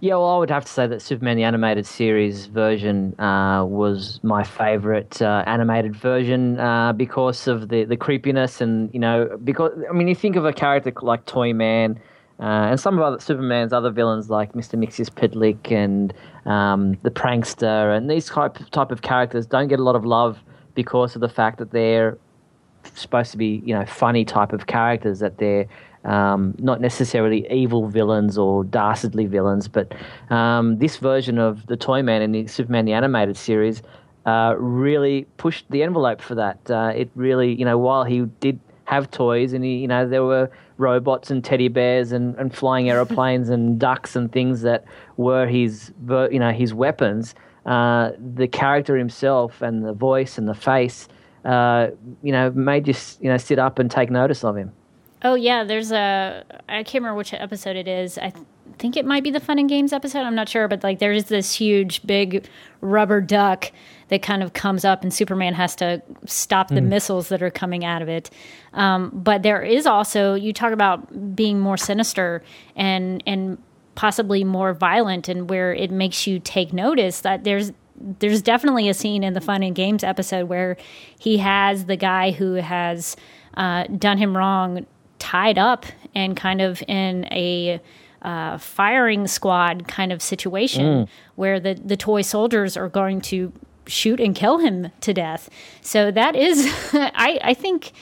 Yeah, well, I would have to say that Superman the Animated Series version uh, was my favorite uh, animated version uh, because of the, the creepiness and, you know, because, I mean, you think of a character like Toyman uh, and some of other Superman's other villains like Mr. Mxyzptlk and um, the Prankster and these type, type of characters don't get a lot of love because of the fact that they're supposed to be, you know, funny type of characters, that they're um, not necessarily evil villains or dastardly villains, but um, this version of the Toyman in the Superman the Animated Series uh, really pushed the envelope for that. Uh, it really, you know, while he did have toys and he, you know, there were robots and teddy bears and, and flying aeroplanes and ducks and things that were his, you know, his weapons. Uh, the character himself and the voice and the face, uh, you know, made you, you know, sit up and take notice of him. Oh yeah, there's a I can't remember which episode it is. I th- think it might be the Fun and Games episode. I'm not sure, but like there's this huge big rubber duck that kind of comes up, and Superman has to stop the missiles that are coming out of it. Um, but there is also you talk about being more sinister and and possibly more violent, and where it makes you take notice that there's there's definitely a scene in the Fun and Games episode where he has the guy who has uh, done him wrong tied up and kind of in a uh, firing squad kind of situation where the, the toy soldiers are going to shoot and kill him to death. So that is, I, I think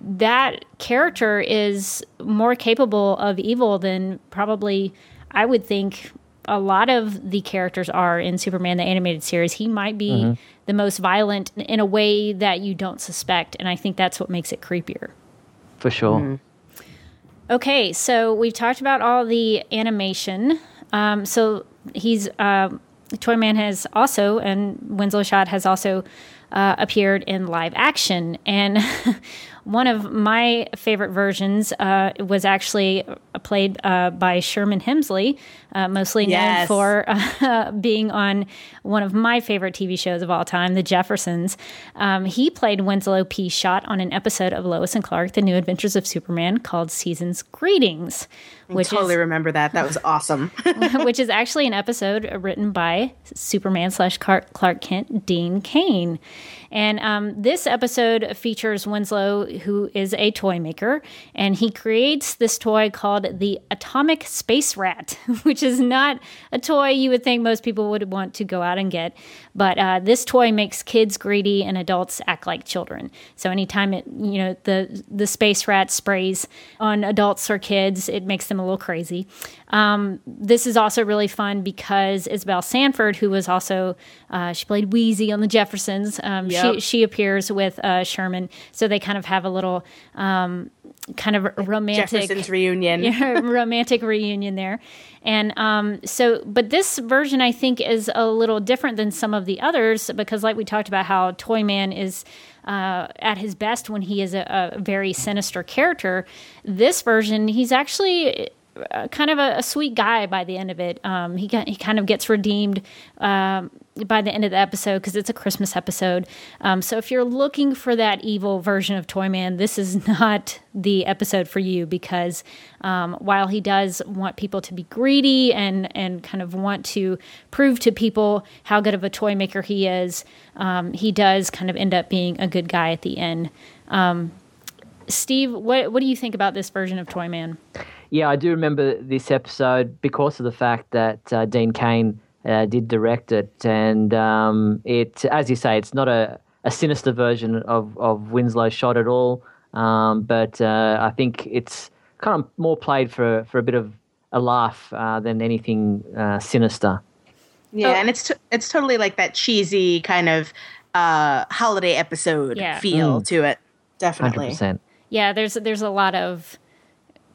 that character is more capable of evil than probably I would think a lot of the characters are in Superman the animated series. He might be mm-hmm. the most violent in a way that you don't suspect, and I think that's what makes it creepier. For sure. Mm-hmm. Okay, so we've talked about all the animation. Um, so he's uh, Toyman has also, and Winslow Schott has also uh, appeared in live action. And one of my favorite versions uh, was actually played uh, by Sherman Hemsley, uh, mostly yes. known for uh, being on one of my favorite TV shows of all time, The Jeffersons. Um, he played Winslow P. Schott on an episode of Lois and Clark: The New Adventures of Superman called "Season's Greetings." Which I totally is, remember that. That was awesome. which is actually an episode written by Superman slash Clark Kent Dean Cain. And um, this episode features Winslow, who is a toy maker, and he creates this toy called the Atomic Space Rat, which is not a toy you would think most people would want to go out and get. But uh, this toy makes kids greedy and adults act like children. So anytime it, you know, the the space rat sprays on adults or kids, it makes them a little crazy. Um, this is also really fun because Isabel Sanford, who was also uh, she played Wheezy on the Jeffersons, um, yep. she she appears with uh, Sherman, so they kind of have a little. Um, kind of romantic Jefferson's reunion, yeah, romantic reunion there, and um, so, but this version I think is a little different than some of the others because, like we talked about, how Toyman is uh, at his best when he is a, a very sinister character. This version, he's actually uh, kind of a, a, sweet guy by the end of it. Um, he he kind of gets redeemed um, by the end of the episode because it's a Christmas episode. Um, so if you're looking for that evil version of Toyman, this is not the episode for you because um, while he does want people to be greedy and and kind of want to prove to people how good of a toy maker he is, um, he does kind of end up being a good guy at the end. Steve, what what do you think about this version of Toyman? Yeah, I do remember this episode because of the fact that uh, Dean Cain uh, did direct it, and um, it, as you say, it's not a, a sinister version of of Winslow Schott at all, um, but uh, I think it's kind of more played for for a bit of a laugh uh, than anything uh, sinister. Yeah, oh. and it's t- it's totally like that cheesy kind of uh, holiday episode yeah. feel mm. to it. Definitely. 100%. Yeah, there's there's a lot of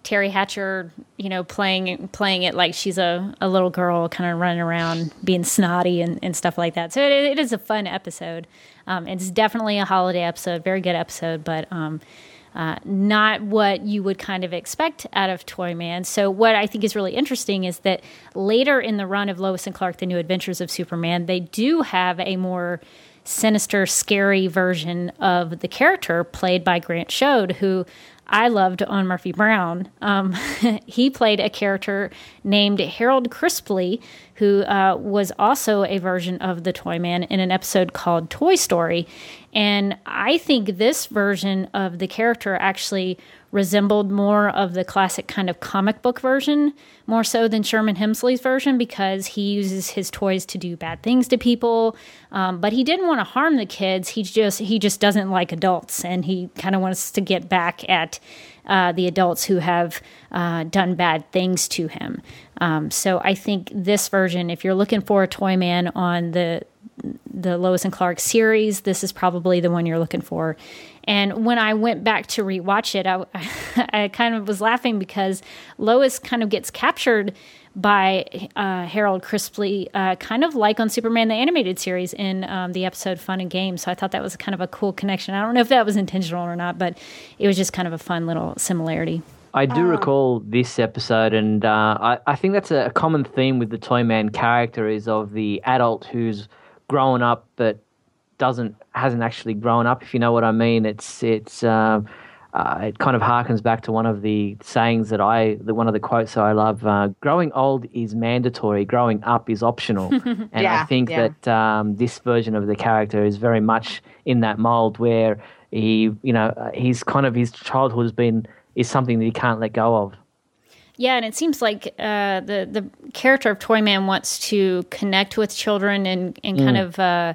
Teri Hatcher, you know, playing playing it like she's a, a little girl, kind of running around being snotty and, and stuff like that. So it, it is a fun episode. Um, it's definitely a holiday episode, very good episode, but um, uh, not what you would kind of expect out of Toyman. So what I think is really interesting is that later in the run of Lois and Clark: The New Adventures of Superman, they do have a more sinister, scary version of the character played by Grant Shaud, who I loved on Murphy Brown. Um, he played a character named Harold Kripstly, who uh, was also a version of the Toyman in an episode called Toy Story. And I think this version of the character actually resembled more of the classic kind of comic book version, more so than Sherman Hemsley's version, because he uses his toys to do bad things to people. Um, but he didn't want to harm the kids. He just he just doesn't like adults, and he kind of wants to get back at uh, the adults who have uh, done bad things to him. Um, so I think this version, if you're looking for a toy man on the the Lois and Clark series, this is probably the one you're looking for. And when I went back to rewatch it, I, I kind of was laughing because Lois kind of gets captured by uh, Harold Kripstly, uh, kind of like on Superman the Animated Series in um, the episode Fun and Games. So I thought that was kind of a cool connection. I don't know if that was intentional or not, but it was just kind of a fun little similarity. I do um, recall this episode, and uh, I, I, think that's a, common theme with the Toyman character is of the adult who's grown up but doesn't hasn't actually grown up. If you know what I mean, it's it's uh, uh, it kind of harkens back to one of the sayings that I the one of the quotes that I love. Uh, growing old is mandatory. Growing up is optional. and yeah, I think yeah. that um, this version of the character is very much in that mold where he you know uh, he's kind of his childhood has been is something that he can't let go of. Yeah, and it seems like uh, the the character of Toyman wants to connect with children and and mm. kind of uh,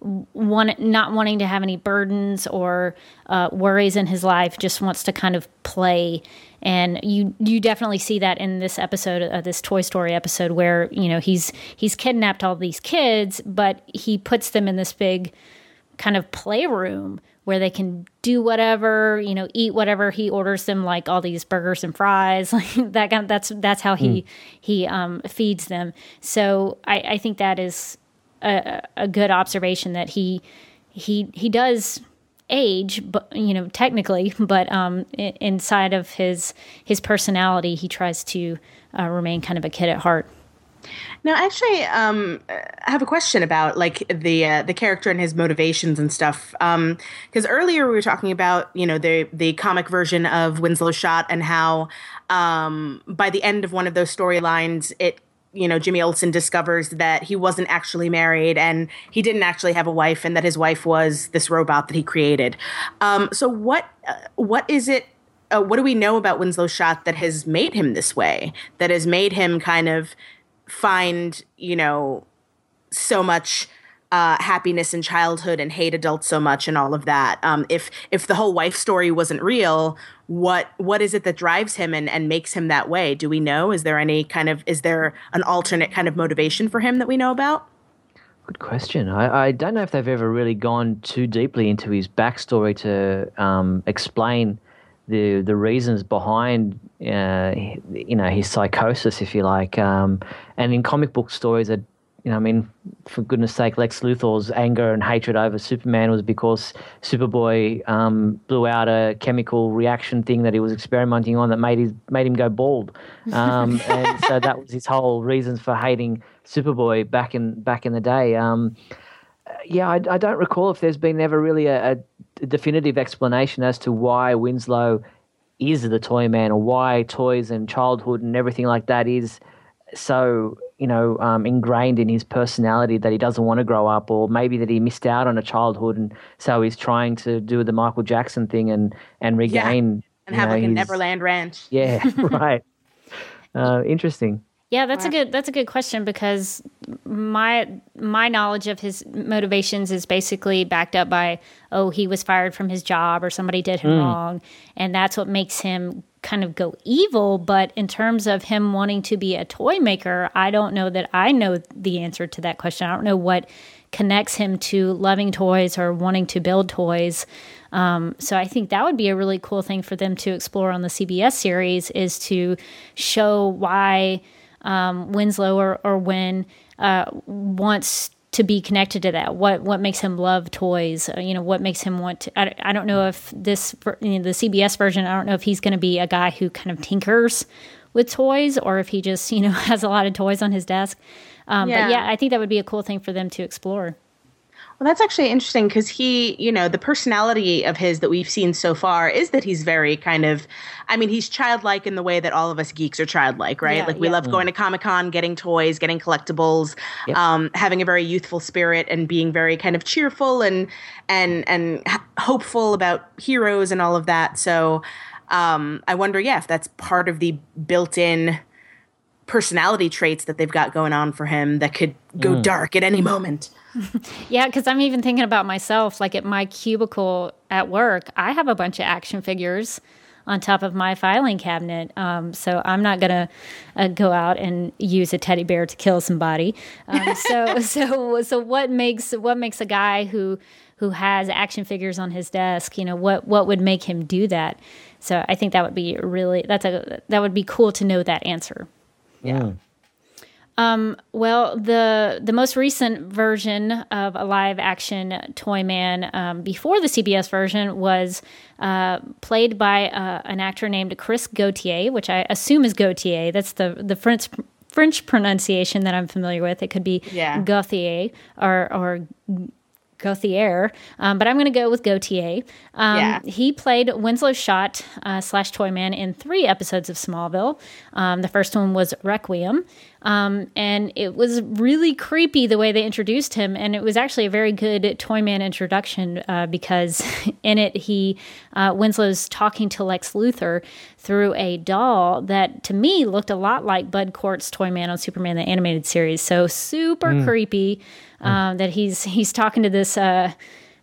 one not wanting to have any burdens or uh, worries in his life, just wants to kind of play. And you you definitely see that in this episode, uh, this Toy Story episode, where you know he's he's kidnapped all these kids, but he puts them in this big kind of playroom where they can do whatever, you know, eat whatever he orders them, like all these burgers and fries, like that. Kind of, that's that's how he mm. he um, feeds them. So I, I think that is a, a good observation that he he he does age, but you know, technically, but um, inside of his his personality, he tries to uh, remain kind of a kid at heart. Now, actually, um, I have a question about like the uh, the character and his motivations and stuff. Because um, earlier we were talking about you know the the comic version of Winslow Schott and how um, by the end of one of those storylines, it you know Jimmy Olsen discovers that he wasn't actually married and he didn't actually have a wife, and that his wife was this robot that he created. Um, so what uh, what is it? Uh, what do we know about Winslow Schott that has made him this way? That has made him kind of find, you know, so much uh, happiness in childhood and hate adults so much and all of that. Um, if if the whole wife story wasn't real, what what is it that drives him and, and makes him that way? Do we know? Is there any kind of is there an alternate kind of motivation for him that we know about? Good question. I, I don't know if they've ever really gone too deeply into his backstory to um, explain the the reasons behind uh, you know his psychosis, if you like. Um, and in comic book stories, that you know, I mean, for goodness sake, Lex Luthor's anger and hatred over Superman was because Superboy um, blew out a chemical reaction thing that he was experimenting on that made his made him go bald, um, and so that was his whole reasons for hating Superboy back in back in the day. Um, yeah, I, I, don't recall if there's been ever really a, a, definitive explanation as to why Winslow is the toy man or why toys and childhood and everything like that is so you know um, ingrained in his personality that he doesn't want to grow up or maybe that he missed out on a childhood and so he's trying to do the Michael Jackson thing and and regain yeah. and have know, like a his, Neverland Ranch. Yeah, right. Uh, interesting. Yeah, that's a good that's a good question because my my knowledge of his motivations is basically backed up by oh he was fired from his job or somebody did him mm. wrong and that's what makes him kind of go evil but in terms of him wanting to be a toy maker I don't know that I know the answer to that question. I don't know what connects him to loving toys or wanting to build toys. Um, so I think that would be a really cool thing for them to explore on the CBS series is to show why um, Winslow or, or Win uh, wants to be connected to that. What what makes him love toys? Uh, you know, what makes him want to? I, I don't know if this you know, the CBS version. I don't know if he's going to be a guy who kind of tinkers with toys or if he just you know has a lot of toys on his desk. Um, yeah. But yeah, I think that would be a cool thing for them to explore. Well, that's actually interesting because he, you know, the personality of his that we've seen so far is that he's very kind of, I mean, he's childlike in the way that all of us geeks are childlike, right? Yeah, like we yeah. love going to Comic Con, getting toys, getting collectibles, yep. um, having a very youthful spirit, and being very kind of cheerful and and and hopeful about heroes and all of that. So, um, I wonder, yeah, if that's part of the built-in personality traits that they've got going on for him that could go mm. dark at any moment. yeah, because I'm even thinking about myself. Like at my cubicle at work, I have a bunch of action figures on top of my filing cabinet. Um, so I'm not gonna uh, go out and use a teddy bear to kill somebody. Um, so so so what makes what makes a guy who who has action figures on his desk? You know what what would make him do that? So I think that would be really that's a that would be cool to know that answer. Yeah. Mm. Um, well, the the most recent version of a live action Toy Man um, before the CBS version was uh, played by uh, an actor named Chris Gauthier, which I assume is Gauthier. That's the the French French pronunciation that I'm familiar with. It could be yeah. Gauthier or or Gauthier, um, but I'm going to go with Gautier. Um, yeah. He played Winslow Schott uh, slash Toyman in three episodes of Smallville. Um, the first one was Requiem. Um, and it was really creepy the way they introduced him. And it was actually a very good Toyman introduction uh, because in it, he, uh, Winslow's talking to Lex Luthor through a doll that to me looked a lot like Bud Cort's Toyman on Superman, the animated series. So super mm. creepy. Mm. Um, that he's he's talking to this this uh,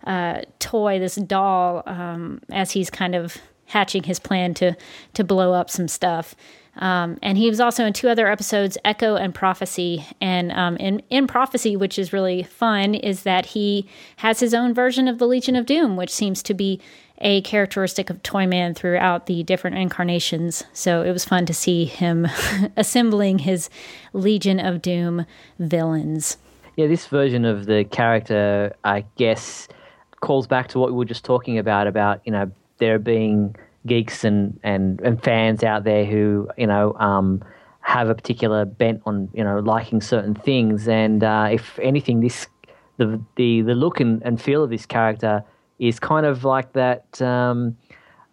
uh, toy, this doll, um, as he's kind of hatching his plan to to blow up some stuff. Um, and he was also in two other episodes, Echo and Prophecy. And um, in, in Prophecy, which is really fun, is that he has his own version of the Legion of Doom, which seems to be a characteristic of Toyman throughout the different incarnations. So it was fun to see him assembling his Legion of Doom villains. Yeah, this version of the character, I guess, calls back to what we were just talking about about you know there being geeks and, and, and fans out there who you know um, have a particular bent on you know liking certain things, and uh, if anything, this the the the look and, and feel of this character is kind of like that. Um,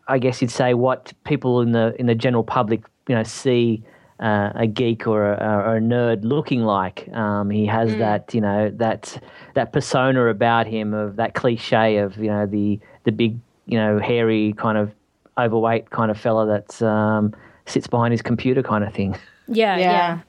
I guess you'd say what people in the in the general public you know see uh, a geek or a, or a, nerd looking like. Um, he has mm. that you know that that persona about him of that cliche of you know the the big you know hairy kind of overweight kind of fella that um, sits behind his computer kind of thing. Yeah, yeah. yeah.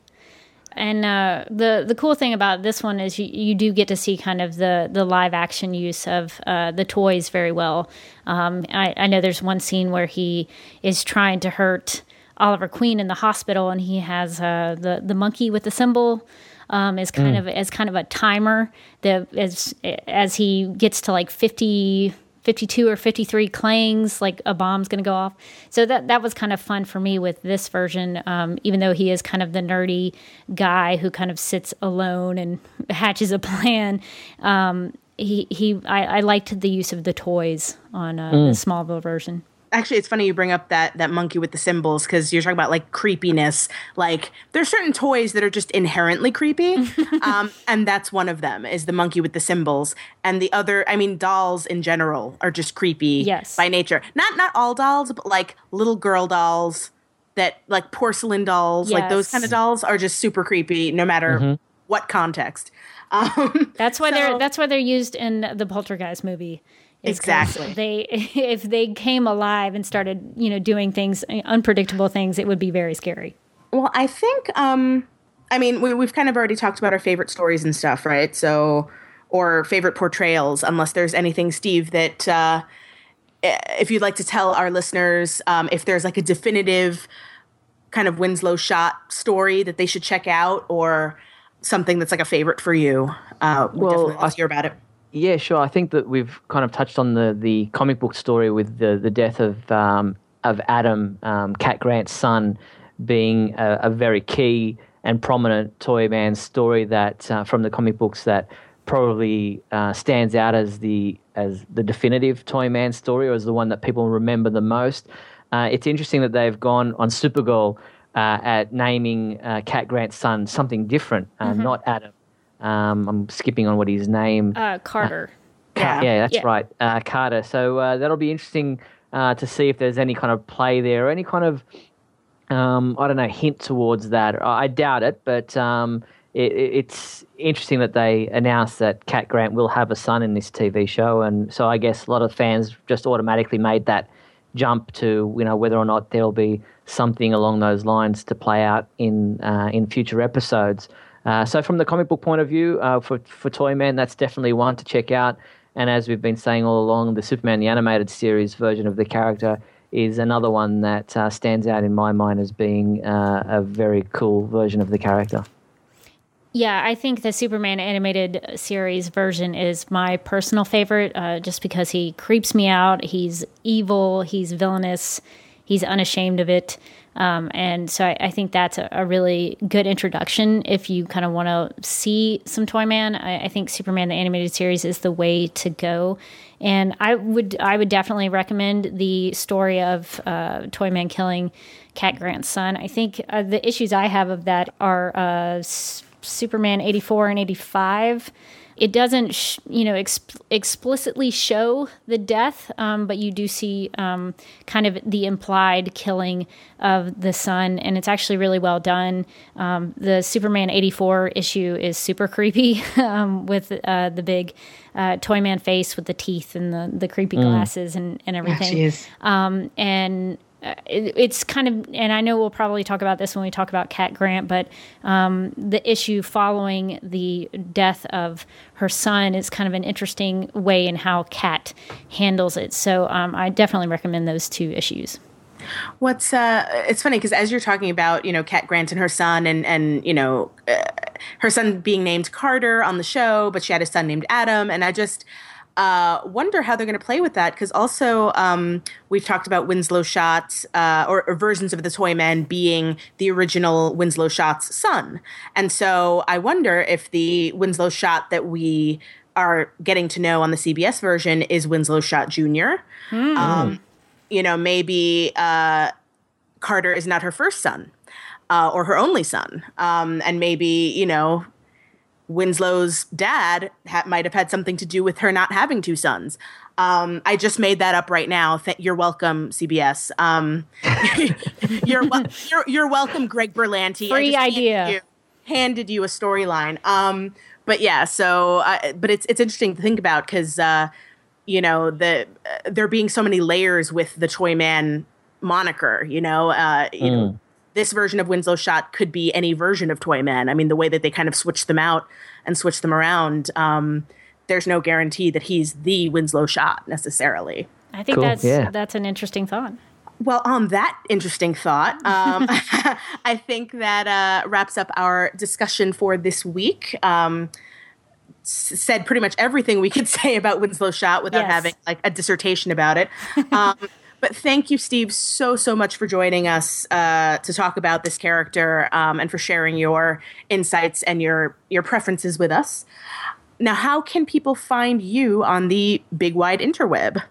And uh, the the cool thing about this one is you, you do get to see kind of the the live action use of uh, the toys very well. Um, I, I, know there's one scene where he is trying to hurt Oliver Queen in the hospital, and he has uh, the the monkey with the cymbal. Um, is kind mm. of as kind of a timer that as as he gets to like 50 52 or 53 clangs, like a bomb's going to go off. So that that was kind of fun for me with this version, um, even though he is kind of the nerdy guy who kind of sits alone and hatches a plan. Um, he he, I, I, liked the use of the toys on uh, mm. the Smallville version actually it's funny you bring up that that monkey with the cymbals because you're talking about like creepiness like there's certain toys that are just inherently creepy um, and that's one of them is the monkey with the cymbals and the other i mean dolls in general are just creepy yes. by nature not not all dolls but like little girl dolls that like porcelain dolls yes. like those kind of dolls are just super creepy no matter mm-hmm. what context um, that's why so, they're that's why they're used in the poltergeist movie exactly. they if they came alive and started you know doing things unpredictable things it would be very scary. Well i think um i mean we, we've kind of already talked about our favorite stories and stuff right? So or favorite portrayals unless there's anything steve that uh if you'd like to tell our listeners um, if there's like a definitive kind of winslow schott story that they should check out or something that's like a favorite for you uh, we'd well, definitely love to hear about it yeah, sure. I think that we've kind of touched on the, the comic book story with the, the death of um, of Adam, um, Cat Grant's son, being a, a, very key and prominent Toyman story that uh, from the comic books that probably uh, stands out as the as the definitive Toyman story or as the one that people remember the most. Uh, it's interesting that they've gone on Supergirl uh, at naming uh, Cat Grant's son something different, uh, mm-hmm. not Adam. Um, I'm skipping on what his name. Uh, Carter. Uh, yeah. yeah, that's yeah. right, uh, Carter. So uh, that'll be interesting uh, to see if there's any kind of play there, or any kind of um, I don't know hint towards that. I doubt it, but um, it, it's interesting that they announced that Cat Grant will have a son in this TV show, and so I guess a lot of fans just automatically made that jump to you know whether or not there'll be something along those lines to play out in uh, in future episodes. Uh, so from the comic book point of view, uh, for for Toyman, that's definitely one to check out. And as we've been saying all along, the Superman the animated series version of the character is another one that uh, stands out in my mind as being uh, a very cool version of the character. Yeah, I think the Superman animated series version is my personal favorite, uh, just because he creeps me out. He's evil. He's villainous. He's unashamed of it. Um, and so I, I, think that's a, a, really good introduction if you kind of want to see some Toyman. I, I think Superman the animated series is the way to go. And I would I would definitely recommend the story of uh, Toyman killing Cat Grant's son. I think uh, the issues I have of that are uh, Superman eighty four and eighty five it doesn't, sh- you know, exp- explicitly show the death, um, but you do see um, kind of the implied killing of the son, and it's actually really well done. Um, the Superman '84 issue is super creepy um, with uh, the big uh, Toyman face with the teeth and the the creepy mm. glasses and and everything. Yeah, um, and it, it's kind of, and I know we'll probably talk about this when we talk about Cat Grant, but um, the issue following the death of her son is kind of an interesting way in how Cat handles it. So um, I definitely recommend those two issues. What's uh it's funny because as you're talking about, you know, Cat Grant and her son and and you know, uh, her son being named Carter on the show, but she had a son named Adam and I just uh, wonder how they're going to play with that because also um, we've talked about Winslow Schott uh, or, or, versions of the Toyman being the original Winslow Schott's son, and so I wonder if the Winslow Schott that we are getting to know on the CBS version is Winslow Schott Jr. Mm. Um, you know, maybe uh, Carter is not her first son. Uh, or her only son, um, and maybe you know Winslow's dad ha- might have had something to do with her not having two sons. Um, I just made that up right now. Th- you're welcome, CBS. Um, you're, you're, you're welcome, Greg Berlanti. Free idea. Handed you, handed you a storyline. Um, but yeah, so uh, but it's it's interesting to think about because uh, you know the uh, there being so many layers with the Toyman moniker. You know, uh, you mm. know this version of Winslow Schott could be any version of Toyman. I mean, the way that they kind of switch them out and switch them around, um, there's no guarantee that he's the Winslow Schott necessarily. I think cool. that's yeah. that's an interesting thought. Well, on that interesting thought, um, I think that uh, wraps up our discussion for this week. Um, said pretty much everything we could say about Winslow Schott without yes. having like a dissertation about it. But thank you, Steve, so so much for joining us uh, to talk about this character um, and for sharing your insights and your your preferences with us. Now, how can people find you on the big wide interweb?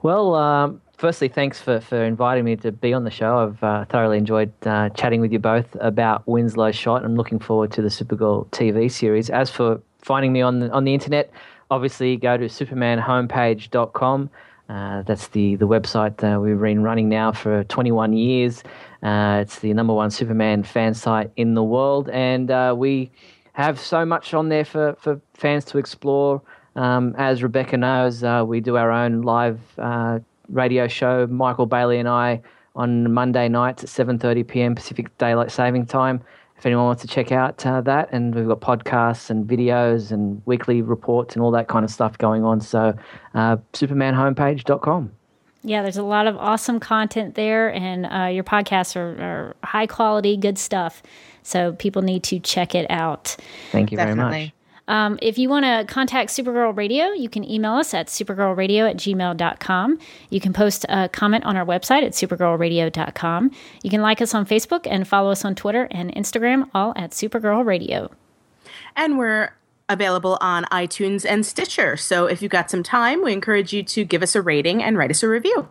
Well, um, firstly, thanks for, for inviting me to be on the show. I've uh, thoroughly enjoyed uh, chatting with you both about Winslow Schott. I'm looking forward to the Supergirl TV series. As for finding me on the, on the internet, obviously go to supermanhomepage.com. Uh, that's the, the website we've been running now for 21 years. Uh, it's the number one Superman fan site in the world, and uh, we have so much on there for, for fans to explore. Um, as Rebecca knows, uh, we do our own live uh, radio show, Michael Bailey and I, on Monday nights at 7:30 p.m. Pacific Daylight Saving Time if anyone wants to check out uh, that. And we've got podcasts and videos and weekly reports and all that kind of stuff going on. So, uh, supermanhomepage.com. Yeah, there's a lot of awesome content there, and uh, your podcasts are, are, high quality, good stuff. So people need to check it out. Thank you Definitely. very much. Um, if you want to contact Supergirl Radio, you can email us at supergirlradio at gmail.com. You can post a comment on our website at supergirlradio.com. You can like us on Facebook and follow us on Twitter and Instagram, all at Supergirl Radio. And we're available on iTunes and Stitcher. So if you've got some time, we encourage you to give us a rating and write us a review.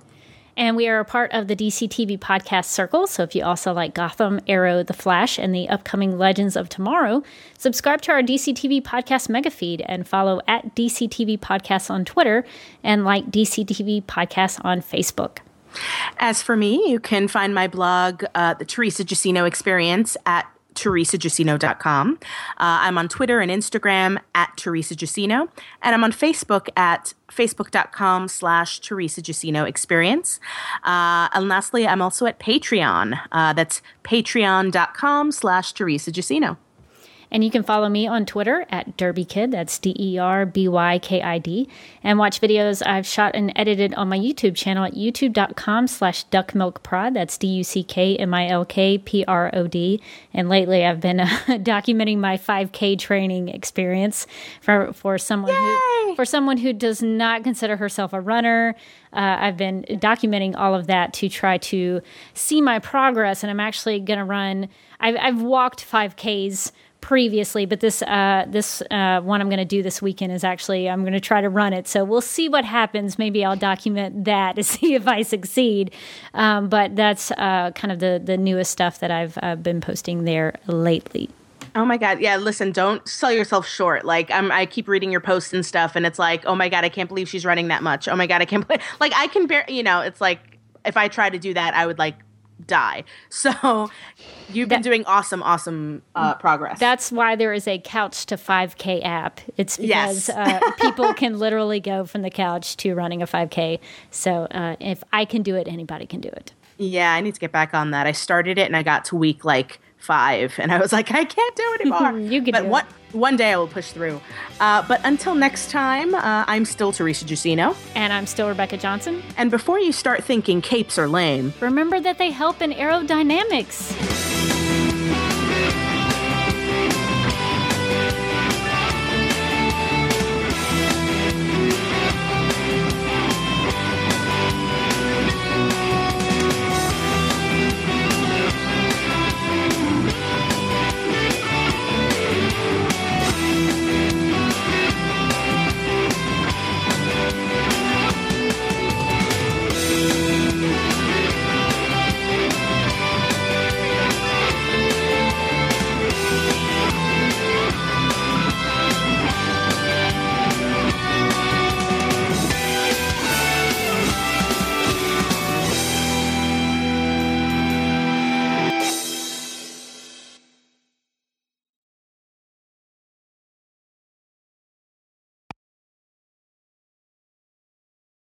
And we are a part of the DC TV podcast circle. So if you also like Gotham, Arrow, The Flash, and the upcoming Legends of Tomorrow, subscribe to our DC TV podcast mega feed and follow at DC TV Podcasts on Twitter and like DC TV Podcasts on Facebook. As for me, you can find my blog, uh, The Teresa Jusino Experience, at teresajusino.com. Uh, I'm on Twitter and Instagram at Teresa Jusino, and I'm on Facebook at facebook.com slash Teresa Jusino Experience. Uh, and lastly, I'm also at Patreon. Uh, that's patreon.com slash Teresa Jusino. And you can follow me on Twitter at DerbyKid, that's D E R B Y K I D, and watch videos I've shot and edited on my YouTube channel at youtube.com slash duckmilkprod. That's D U C K M I L K P R O D. And lately I've been uh, documenting my 5K training experience for, for someone who for someone who does not consider herself a runner. Uh, I've been documenting all of that to try to see my progress, and I'm actually going to run. I've, I've walked 5Ks previously, but this uh, this uh, one I'm going to do this weekend is actually I'm going to try to run it. So we'll see what happens. Maybe I'll document that to see if I succeed. Um, but that's uh, kind of the the newest stuff that I've uh, been posting there lately. Oh my god, yeah. Listen, don't sell yourself short. Like I'm, I keep reading your posts and stuff, and it's like, oh my god, I can't believe she's running that much. Oh my god, I can't believe. Like I can bear, you know, it's like if I try to do that, I would like die. So you've been That- doing awesome, awesome uh, progress. That's why there is a couch to 5K app. It's because Yes. uh, people can literally go from the couch to running a 5K. So uh, if I can do it, anybody can do it. yeah, I need to get back on that. I started it and I got to week like five, and I was like, I can't do it anymore. You can but do it. one one day I will push through. Uh, but until next time, uh, I'm still Teresa Jusino. And I'm still Rebecca Johnson. And before you start thinking capes are lame, Remember that they help in aerodynamics.